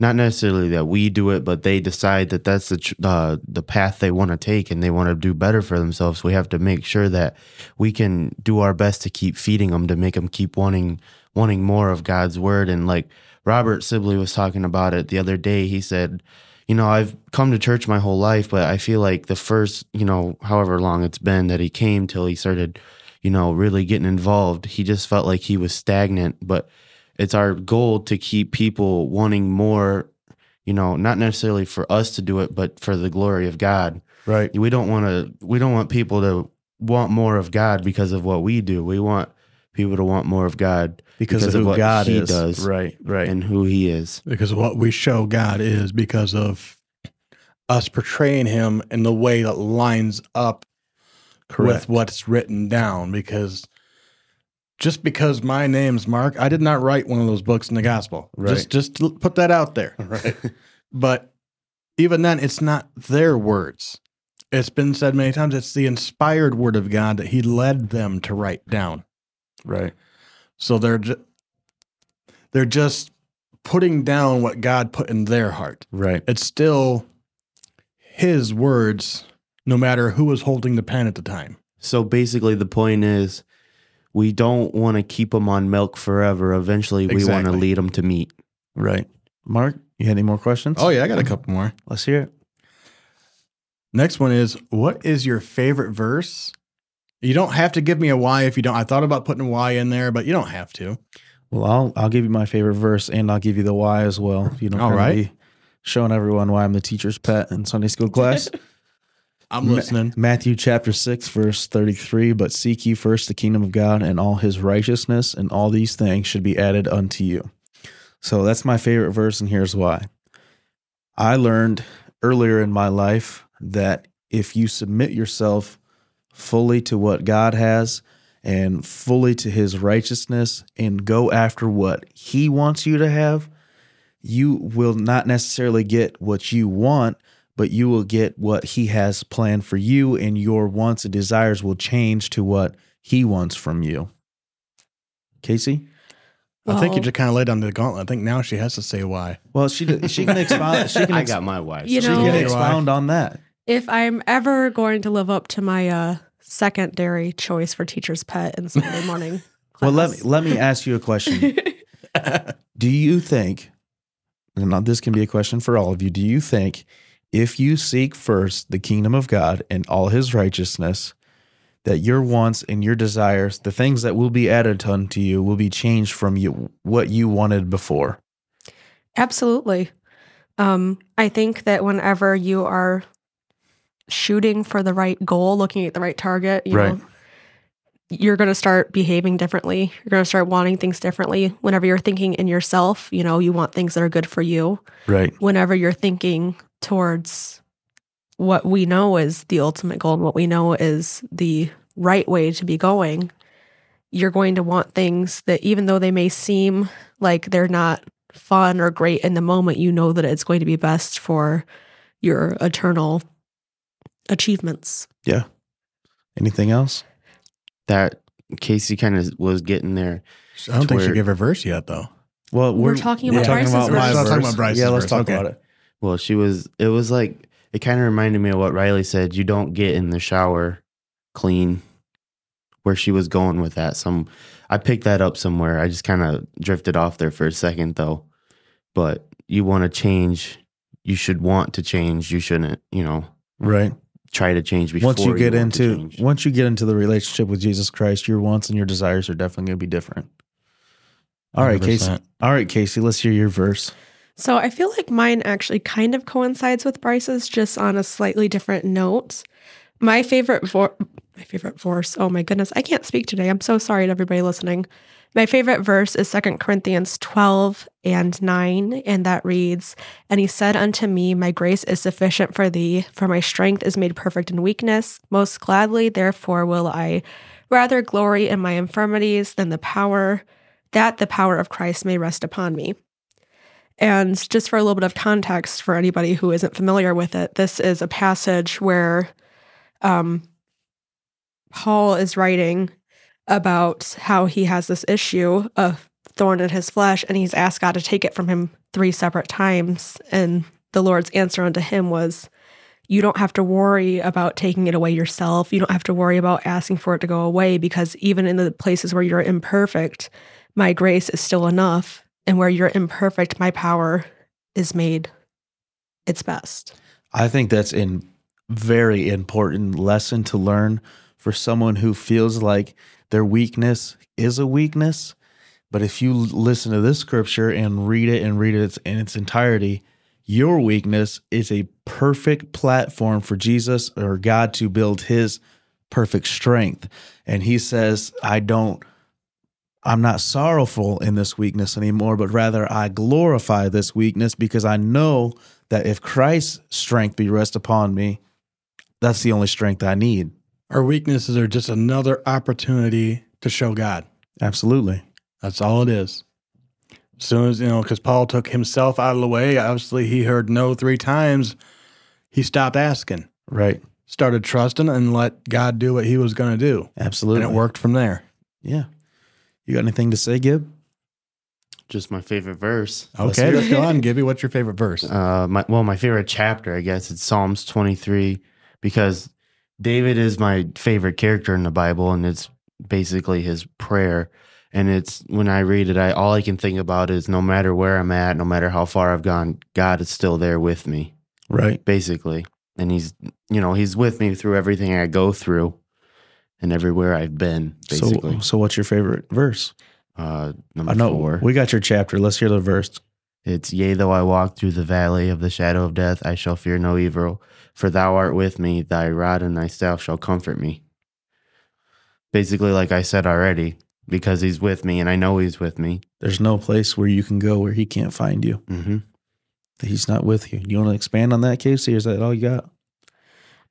not necessarily that we do it but they decide that that's the uh, the path they want to take and they want to do better for themselves we have to make sure that we can do our best to keep feeding them to make them keep wanting wanting more of God's word and like Robert Sibley was talking about it the other day he said you know, I've come to church my whole life, but I feel like the first, you know, however long it's been that he came till he started, you know, really getting involved, he just felt like he was stagnant. But it's our goal to keep people wanting more, you know, not necessarily for us to do it, but for the glory of God. Right. We don't want to, we don't want people to want more of God because of what we do. We want people to want more of God Because, Because of of who what God he is. does. Right. Right. and who he is. because of what we show God is because of us portraying him in the way that lines up Correct. with what's written down. Because just because my name's Mark, I did not write one of those books in the gospel. Right. Just just put that out there. right. But even then, it's not their words. It's been said many times. It's the inspired word of God that He led them to write down. Right. So they're ju- they're just putting down what God put in their heart. Right. It's still His words no matter who was holding the pen at the time. So basically, the point is, we don't want to keep them on milk forever. Eventually, we want to Exactly. lead them to meat. Right. Mark, you had any more questions? Oh, yeah, I got a couple more. Let's hear it. Next one is what is your favorite verse? You don't have to give me a why if you don't. I thought about putting a why in there, but you don't have to. Well, I'll I'll give you my favorite verse and I'll give you the why as well. You don't All kinda right. be showing everyone why I'm the teacher's pet in Sunday school class. I'm Ma- listening. Matthew chapter 6, verse 33. But seek ye first the kingdom of God and all his righteousness, and all these things should be added unto you. So that's my favorite verse, and here's why. I learned earlier in my life that if you submit yourself fully to what God has and fully to his righteousness and go after what he wants you to have, you will not necessarily get what you want, but you will get what he has planned for you, and your wants and desires will change to what he wants from you. Casey? I think you just kind of laid down the gauntlet. I think now she has to say why. Well, she she can expound. She can, I got my wife. You she know- can expound on that. If I'm ever going to live up to my uh, secondary choice for teacher's pet in Sunday morning, Well, let me let me ask you a question. Do you think, and now this can be a question for all of you, do you think if you seek first the kingdom of God and all his righteousness, that your wants and your desires, the things that will be added unto you, will be changed from you what you wanted before? Absolutely. Um, I think that whenever you are shooting for the right goal, looking at the right target, you Right. know, you're going to start behaving differently. You're going to start wanting things differently. Whenever you're thinking in yourself, you know, you want things that are good for you. Right. Whenever you're thinking towards what we know is the ultimate goal and what we know is the right way to be going, you're going to want things that even though they may seem like they're not fun or great in the moment, you know that it's going to be best for your eternal achievements. Yeah. Anything else? that Casey kind of was getting there. I don't think she gave her verse yet, though. Well, We're talking about talking Bryce's about verse. my We're not talking verse. Bryce's Yeah, let's verse. talk Okay. about it. Well, she was. It was like it kind of reminded me of what Riley said. You don't get in the shower clean. Where she was going with that. Some, I picked that up somewhere. I just kind of drifted off there for a second though. But you want to change. You should want to change. You shouldn't. You know, Right. try to change before once you get into once you get into the relationship with Jesus Christ, your wants and your desires are definitely going to be different. All right, Casey. 100%. All right, Casey. Let's hear your verse. So I feel like mine actually kind of coincides with Bryce's, just on a slightly different note. My favorite vor- my favorite verse. Oh my goodness, I can't speak today. I'm so sorry to everybody listening. My favorite verse is 2 Corinthians 12 and 9, and that reads, And he said unto me, My grace is sufficient for thee, for my strength is made perfect in weakness. Most gladly, therefore, will I rather glory in my infirmities than the power, that the power of Christ may rest upon me. And just for a little bit of context for anybody who isn't familiar with it, this is a passage where um, Paul is writing about how he has this issue of thorn in his flesh, and he's asked God to take it from him three separate times. And the Lord's answer unto him was, You don't have to worry about taking it away yourself. You don't have to worry about asking for it to go away because even in the places where you're imperfect, my grace is still enough. And where you're imperfect, my power is made its best. I think that's a very important lesson to learn for someone who feels like their weakness is a weakness. But if you listen to this scripture and read it and read it in its entirety, your weakness is a perfect platform for Jesus or God to build his perfect strength. And he says, I don't, I'm not sorrowful in this weakness anymore, but rather I glorify this weakness because I know that if Christ's strength be rest upon me, that's the only strength I need. Our weaknesses are just another opportunity to show God. Absolutely. That's all it is. As soon as, you know, because Paul took himself out of the way, obviously he heard no three times. He stopped asking, Right. started trusting, and let God do what he was going to do. Absolutely. And it worked from there. Yeah. You got anything to say, Gib? Just my favorite verse. Okay, let's go on. Gibby, what's your favorite verse? Uh, my well, my favorite chapter, I guess, it's Psalms 23 because David is my favorite character in the Bible, and it's basically his prayer. And it's when I read it, I all I can think about is no matter where I'm at, no matter how far I've gone, God is still there with me, Right. basically. And he's, you know, he's with me through everything I go through and everywhere I've been, basically. So, so what's your favorite verse? uh, I number know four. we got your chapter. Let's hear the verse. It's yea, though I walk through the valley of the shadow of death, I shall fear no evil, for thou art with me, thy rod and thy staff shall comfort me. Basically, like I said already, because he's with me and I know he's with me. There's no place where you can go where he can't find you. hmm He's not with you. You want to expand on that, Casey? Or is that all you got?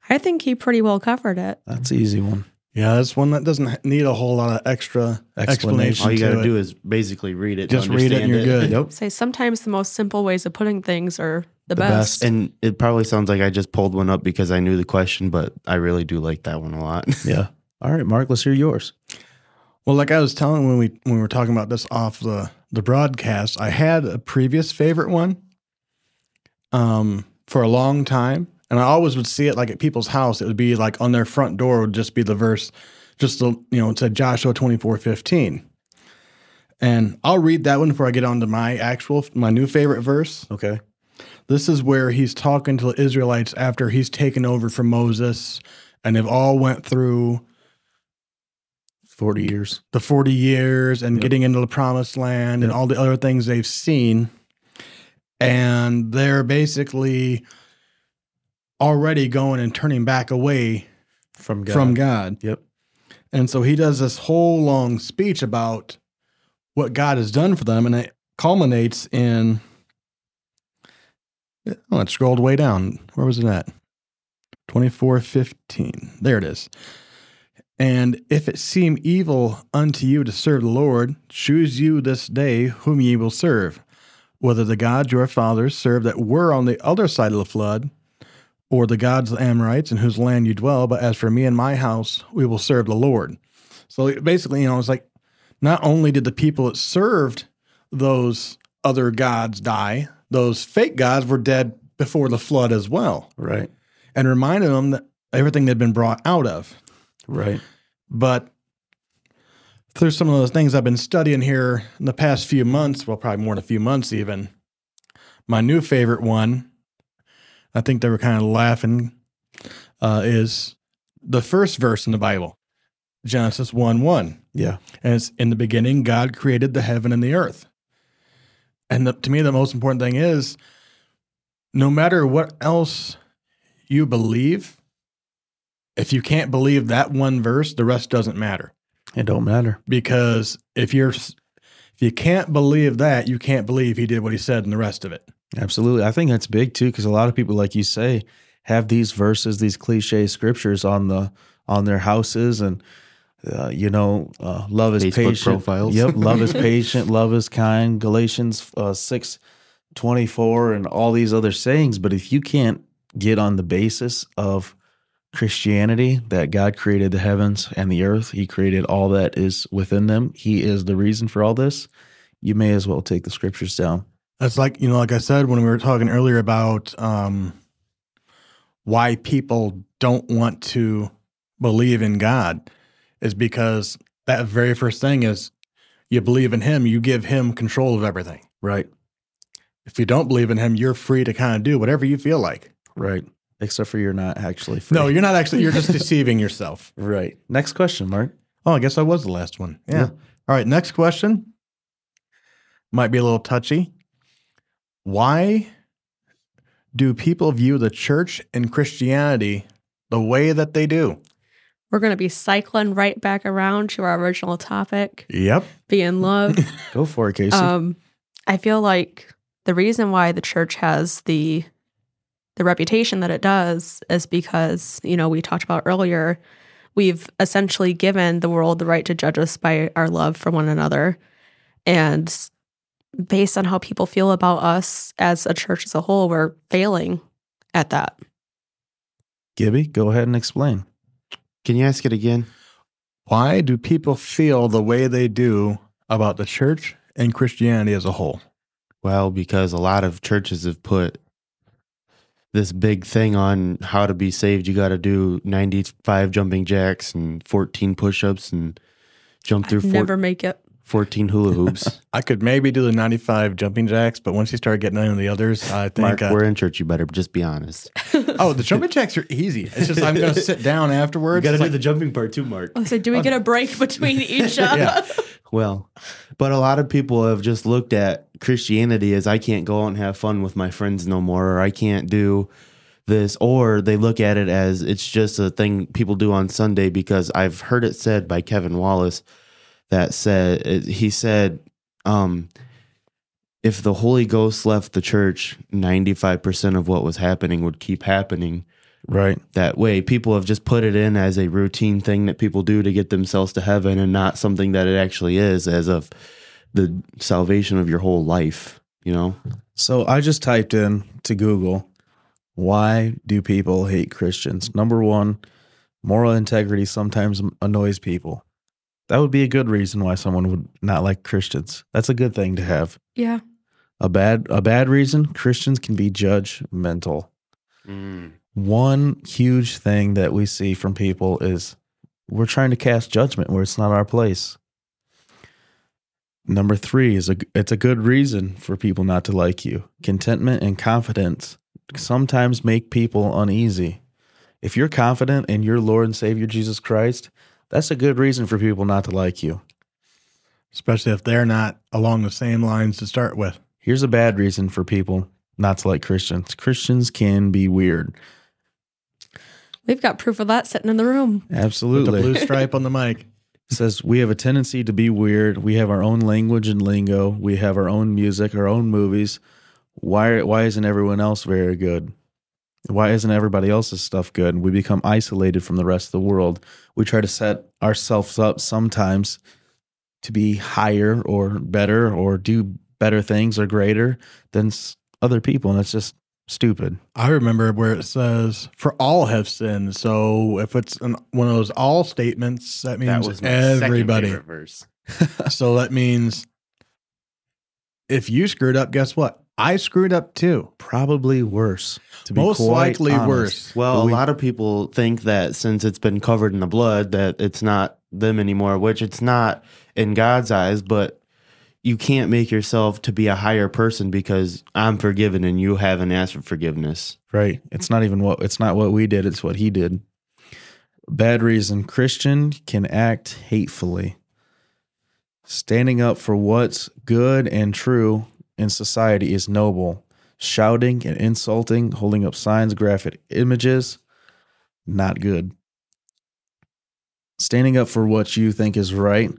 I think he pretty well covered it. That's an easy one. Yeah, that's one that doesn't need a whole lot of extra Explanation. explanation. All you got to to do is basically read it. to Just read it and you're good. Yep. Say sometimes the most simple ways of putting things are the, The best. best. And it probably sounds like I just pulled one up because I knew the question, but I really do like that one a lot. Yeah. All right, Mark, let's hear yours. Well, like I was telling when we when we were talking about this off the the broadcast, I had a previous favorite one um for a long time, and I always would see it like at people's house. It would be like on their front door would just be the verse, just the you know it said Joshua twenty four fifteen, and I'll read that one before I get on to my actual my new favorite verse. Okay. This is where he's talking to the Israelites after he's taken over from Moses, and they've all went through 40 years. the 40 years and Yep. getting into the promised land and all the other things they've seen. And they're basically already going and turning back away From God. from God. Yep. And so he does this whole long speech about what God has done for them. And it culminates in, oh, it scrolled way down. Where was it at? 2415. There it is. And if it seem evil unto you to serve the Lord, choose you this day whom ye will serve, whether the gods your fathers served that were on the other side of the flood, or the gods of the Amorites in whose land you dwell. But as for me and my house, we will serve the Lord. So basically, you know, it's like not only did the people that served those other gods die, those fake gods were dead before the flood as well, Right. and reminded them that everything they'd been brought out of. Right. But through some of those things I've been studying here in the past few months, well, probably more than a few months even, my new favorite one, I think they were kind of laughing, uh, is the first verse in the Bible, Genesis 1 1. Yeah. And it's in the beginning, God created the heaven and the earth. And the, to me, the most important thing is no matter what else you believe, if you can't believe that one verse, the rest doesn't matter. It don't matter. Because if you're if you can't believe that, you can't believe he did what he said and the rest of it. Absolutely. I think that's big too, because a lot of people, like you say, have these verses, these cliche scriptures on the on their houses, and uh, you know, uh, love is Facebook patient. profiles. Yep, love is patient, love is kind. Galatians uh, six twenty four, and all these other sayings. But if you can't get on the basis of Christianity, that God created the heavens and the earth, He created all that is within them. He is the reason for all this. You may as well take the scriptures down. That's like, you know, like I said when we were talking earlier about um, why people don't want to believe in God is because that very first thing is you believe in him, you give him control of everything. Right. If you don't believe in him, you're free to kind of do whatever you feel like. Right. Except for you're not actually free. No, you're not actually, you're just deceiving yourself. right. Next question, Mark. Oh, I guess I was the last one. Yeah. Yeah. All right. Next question might be a little touchy. Why do people view the church and Christianity the way that they do? We're going to be cycling right back around to our original topic, Yep. Be in love. Go for it, Casey. um, I feel like the reason why the church has the the reputation that it does is because you know we talked about earlier we've essentially given the world the right to judge us by our love for one another and based on how people feel about us as a church as a whole we're failing at that Gibby, go ahead and explain. Can you ask it again? Why do people feel the way they do about the church and Christianity as a whole? Well, because a lot of churches have put this big thing on how to be saved. You got to do 95 jumping jacks and 14 push ups and jump through I'd four, never make it. 14 hula hoops. I could maybe do the 95 jumping jacks, but once you start getting into the others, I think. Mark, uh, we're in church. You better just be honest. oh, the jumping jacks are easy. It's just I'm going to sit down afterwards. It's like- the jumping part too, Mark. Oh, so do we get a break between each? uh, Yeah. Well, but a lot of people have just looked at Christianity as I can't go out and have fun with my friends no more, or I can't do this, or they look at it as it's just a thing people do on Sunday because I've heard it said by Kevin Wallace that said he said, um, if the Holy Ghost left the church, ninety five percent of what was happening would keep happening Right. that way. People have just put it in as a routine thing that people do to get themselves to heaven and not something that it actually is as of the salvation of your whole life, you know? So I just typed in to Google, why do people hate Christians? Number one, moral integrity sometimes annoys people. That would be a good reason why someone would not like Christians. That's a good thing to have. Yeah. A bad a bad reason, Christians can be judgmental. Mm. One huge thing that we see from people is we're trying to cast judgment where it's not our place. Number three is a it's a good reason for people not to like you. Contentment and confidence sometimes make people uneasy. If you're confident in your Lord and Savior Jesus Christ, that's a good reason for people not to like you. especially if they're not along the same lines to start with. Here's a bad reason for people not to like Christians. Christians can be weird. We've got proof of that sitting in the room. With the blue stripe on the mic. It says we have a tendency to be weird. We have our own language and lingo. We have our own music, our own movies. Why why isn't everyone else very good? Why isn't everybody else's stuff good? We become isolated from the rest of the world. We try to set ourselves up sometimes to be higher or better or do better things or greater than other people and that's just stupid. I remember where it says, "For all have sinned." So if it's an, one of those all statements, that means everybody. so that means if you screwed up, guess what? I screwed up too. Probably worse. To be Most likely honest. worse. Well, a lot of people think that since it's been covered in the blood, that it's not them anymore, which it's not in God's eyes, but you can't make yourself to be a higher person because I'm forgiven and you haven't asked for forgiveness. Right. It's not even what it's not what we did, it's what he did. Bad reason. Christian can act hatefully. Standing up for what's good and true in society is noble. Shouting and insulting, holding up signs, graphic images, not good. Standing up for what you think is right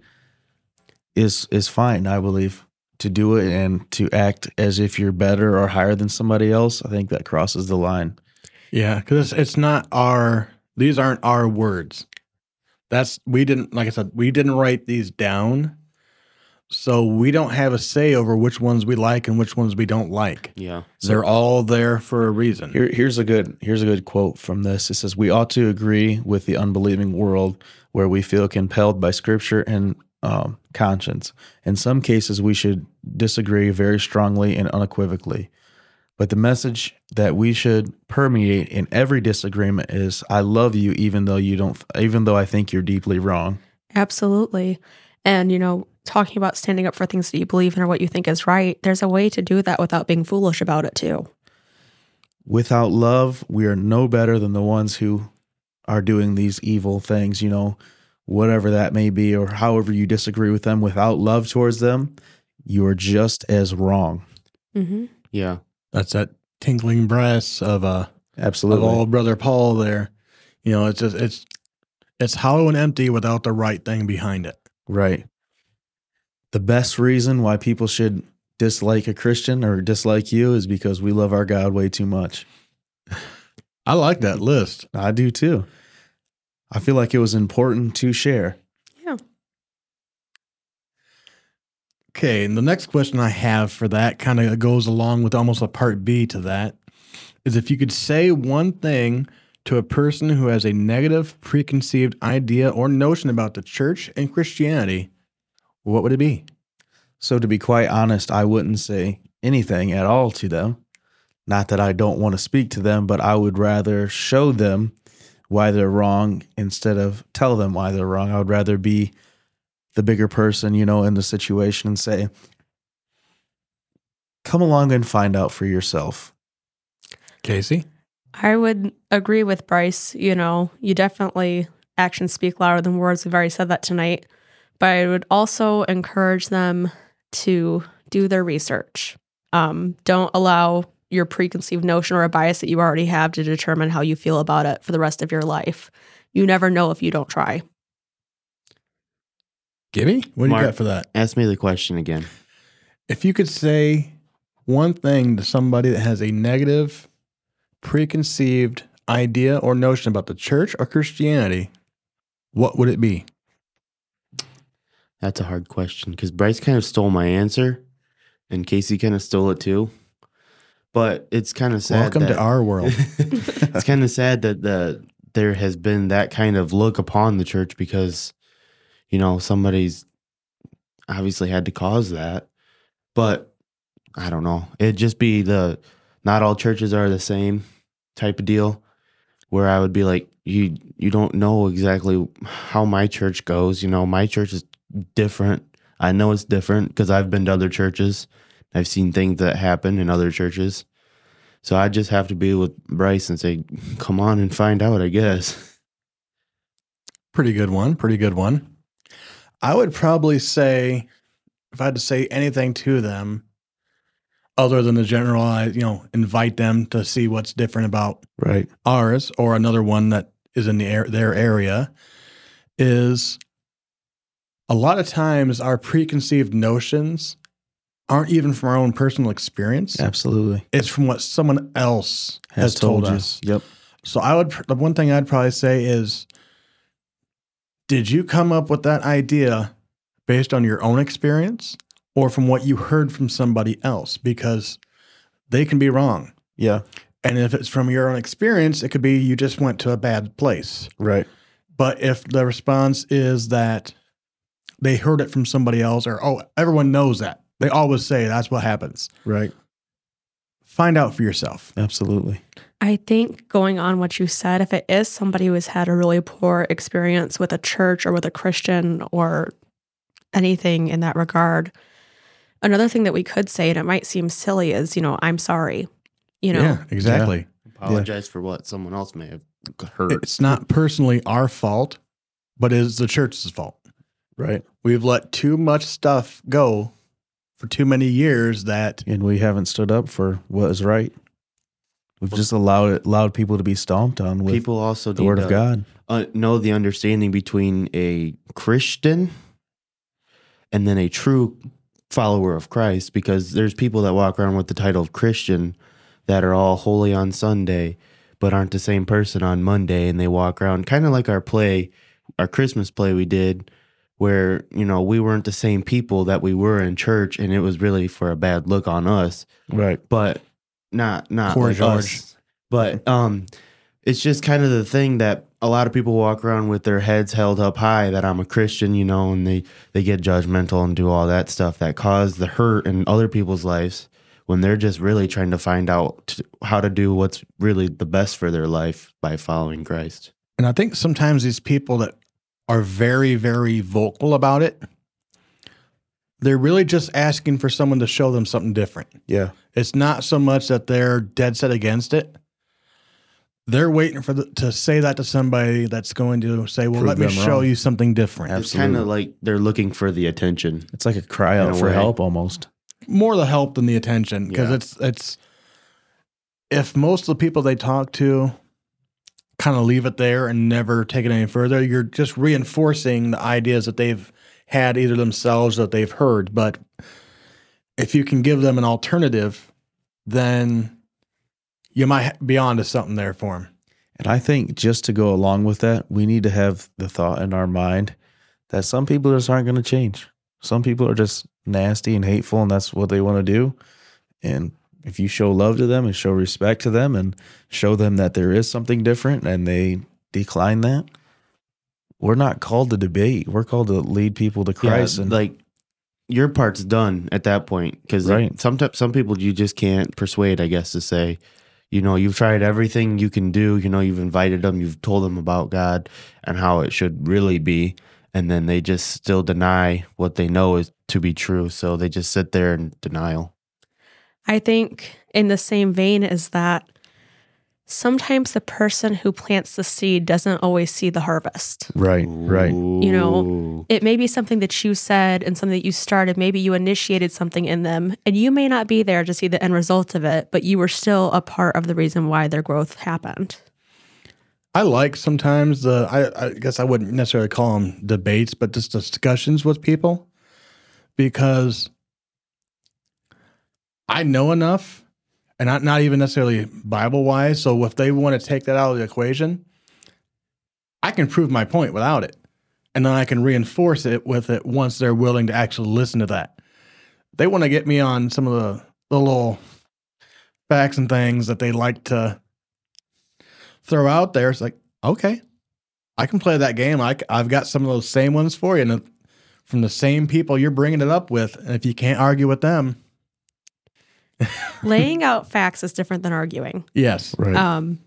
is is fine, I believe. To do it and to act as if you're better or higher than somebody else, I think that crosses the line. Yeah, because it's, it's not our. These aren't our words. That's we didn't like I said we didn't write these down, so we don't have a say over which ones we like and which ones we don't like. Yeah. They're all there for a reason. Here, here's a good here's a good quote from this. It says, "We ought to agree with the unbelieving world where we feel compelled by Scripture and um, conscience. In some cases, we should disagree very strongly and unequivocally. But the message that we should permeate in every disagreement is, I love you, even though you don't, even though I think you're deeply wrong." Absolutely. And, you know, talking about standing up for things that you believe in or what you think is right, there's a way to do that without being foolish about it, too. without love, we are no better than the ones who are doing these evil things, you know, whatever that may be, or however you disagree with them. Without love towards them, you are just as wrong. Mm-hmm. Yeah. That's that tinkling brass of uh of Absolutely. old brother Paul there. You know, it's just it's it's hollow and empty without the right thing behind it. right. The best reason why people should dislike a Christian or dislike you is because we love our God way too much. I like that list. I do too. I feel like it was important to share. Yeah. Okay, and the next question I have for that kind of goes along with almost a part B to that is if you could say one thing to a person who has a negative preconceived idea or notion about the church and Christianity, what would it be? So, to be quite honest, I wouldn't say anything at all to them Not that I don't want to speak to them, but I would rather show them why they're wrong instead of tell them why they're wrong. I would rather be the bigger person, you know, in the situation and say, come along and find out for yourself. Casey? I would agree with Bryce. You know, you definitely actions speak louder than words. We've already said that tonight. But I would also encourage them to do their research. Um, don't allow your preconceived notion or a bias that you already have to determine how you feel about it for the rest of your life. You never know if you don't try. Gibby? What do Mark. you got for that? Ask me the question again. If you could say one thing to somebody that has a negative, preconceived idea or notion about the church or Christianity, what would it be? That's a hard question because Bryce kind of stole my answer, and Casey kind of stole it too. But it's kind of sad. Welcome to that- our world. it's kind of sad that the there has been that kind of look upon the church because you know somebody's obviously had to cause that but i don't know it'd just be the not all churches are the same type of deal where i would be like you you don't know exactly how my church goes you know my church is different i know it's different because i've been to other churches i've seen things that happen in other churches so I just have to be with Bryce and say, "Come on and find out." I guess. Pretty good one. Pretty good one. I would probably say, if I had to say anything to them, other than the general, I, you know, invite them to see what's different about Right. ours or another one that is in the air, their area, is a lot of times our preconceived notions aren't even from our own personal experience. Absolutely. It's from what someone else has, told, us. Yep. So I would the one thing I'd probably say is did you come up with that idea based on your own experience or from what you heard from somebody else because they can be wrong. Yeah. And if it's from your own experience, it could be you just went to a bad place. Right. But if the response is that they heard it from somebody else or oh, everyone knows that. They always say that's what happens. Right. Find out for yourself. Absolutely. I think going on what you said, if it is somebody who has had a really poor experience with a church or with a Christian or anything in that regard, another thing that we could say, and it might seem silly, is, you know, I'm sorry. You know, yeah, exactly. Apologize for what someone else may have heard. It's not personally our fault, but it is the church's fault. Right. We've let too much stuff go for too many years that And we haven't stood up for what is right. We've just allowed it, allowed people to be stomped on with People also the need word to of God. uh, know the understanding between a Christian and then a true follower of Christ, because there's people that walk around with the title of Christian that are all holy on Sunday, but aren't the same person on Monday, and they walk around kind of like our play, our Christmas play we did, where you know we weren't the same people that we were in church, and it was really for a bad look on us Right. but not not Poor like George. us. But um, it's just kind of the thing that a lot of people walk around with their heads held up high that I'm a Christian, you know, and they they get judgmental and do all that stuff that cause the hurt in other people's lives when they're just really trying to find out t- how to do what's really the best for their life by following Christ. And I think sometimes these people that are very, very vocal about it, they're really just asking for someone to show them something different. Yeah. It's not so much that they're dead set against it. They're waiting for the, to say that to somebody that's going to say, "Well, Prove let me them show wrong. you something different." It's kind of like they're looking for the attention. It's like a cry In out a for way. help almost. More the help than the attention because Yeah. it's it's if most of the people they talk to kind of leave it there and never take it any further, you're just reinforcing the ideas that they've had either themselves or that they've heard. But if you can give them an alternative, then you might be onto something there for them. And I think just to go along with that, we need to have the thought in our mind that some people just aren't going to change. Some people are just nasty and hateful, and that's what they want to do. And if you show love to them and show respect to them and show them that there is something different and they decline that, we're not called to debate. We're called to lead people to Christ. Yeah, and like your part's done at that point because Right. sometimes some people you just can't persuade. I guess to say, you know, you've tried everything you can do. You know, you've invited them, you've told them about God and how it should really be, and then they just still deny what they know is to be true. So they just sit there in denial. I think in the same vein is that sometimes the person who plants the seed doesn't always see the harvest. Right, right. You know, It may be something that you said and something that you started. Maybe you initiated something in them, and you may not be there to see the end result of it, but you were still a part of the reason why their growth happened. I like sometimes the I, I guess I wouldn't necessarily call them debates, but just discussions with people because I know enough, and not not even necessarily Bible wise. So if they want to take that out of the equation, I can prove my point without it, and then I can reinforce it with it once they're willing to actually listen to that. They want to get me on some of the, the little facts and things that they like to throw out there. It's like, okay, I can play that game. I, have got some of those same ones for you, and from the same people you're bringing it up with. And if you can't argue with them, Laying out facts is different than arguing. yes, Right. Um,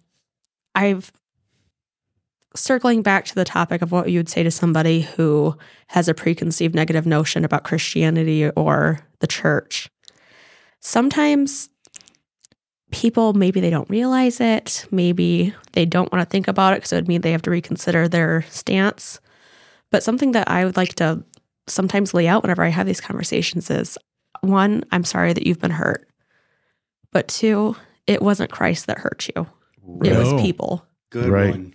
I've circling back to the topic of what you would say to somebody who has a preconceived negative notion about Christianity or the church. Sometimes people maybe they don't realize it, maybe they don't want to think about it because it would mean they have to reconsider their stance. But something that I would like to sometimes lay out whenever I have these conversations is one, I'm sorry that you've been hurt. But two, it wasn't Christ that hurt you. It was people. Good Right. one.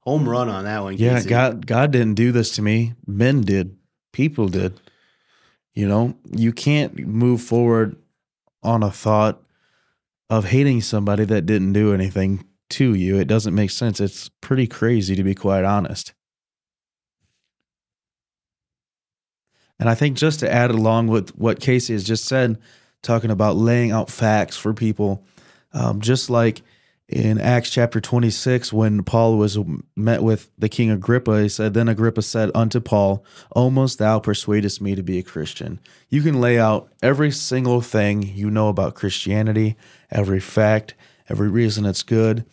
Home run on that one. Yeah, Casey. God God didn't do this to me. Men did. People did. You know, you can't move forward on a thought of hating somebody that didn't do anything to you. It doesn't make sense. It's pretty crazy to be quite honest. And I think just to add along with what Casey has just said, talking about laying out facts for people, um, just like in Acts chapter 26, when Paul was met with the king Agrippa, he said, Then Agrippa said unto Paul, Almost thou persuadest me to be a Christian. You can lay out every single thing you know about Christianity, every fact, every reason it's good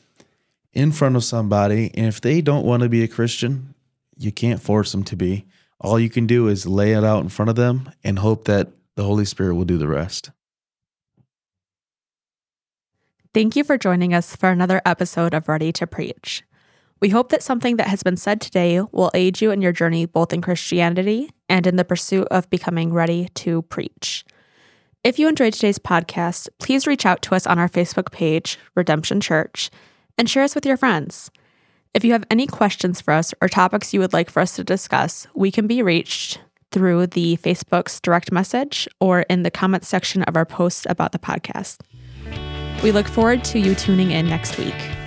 in front of somebody. And if they don't want to be a Christian, you can't force them to be. All you can do is lay it out in front of them and hope that the Holy Spirit will do the rest. Thank you for joining us for another episode of Ready to Preach. We hope that something that has been said today will aid you in your journey both in Christianity and in the pursuit of becoming ready to preach. If you enjoyed today's podcast, please reach out to us on our Facebook page, Redemption Church, and share us with your friends. If you have any questions for us or topics you would like for us to discuss, we can be reached through the Facebook's direct message or in the comments section of our posts about the podcast. We look forward to you tuning in next week.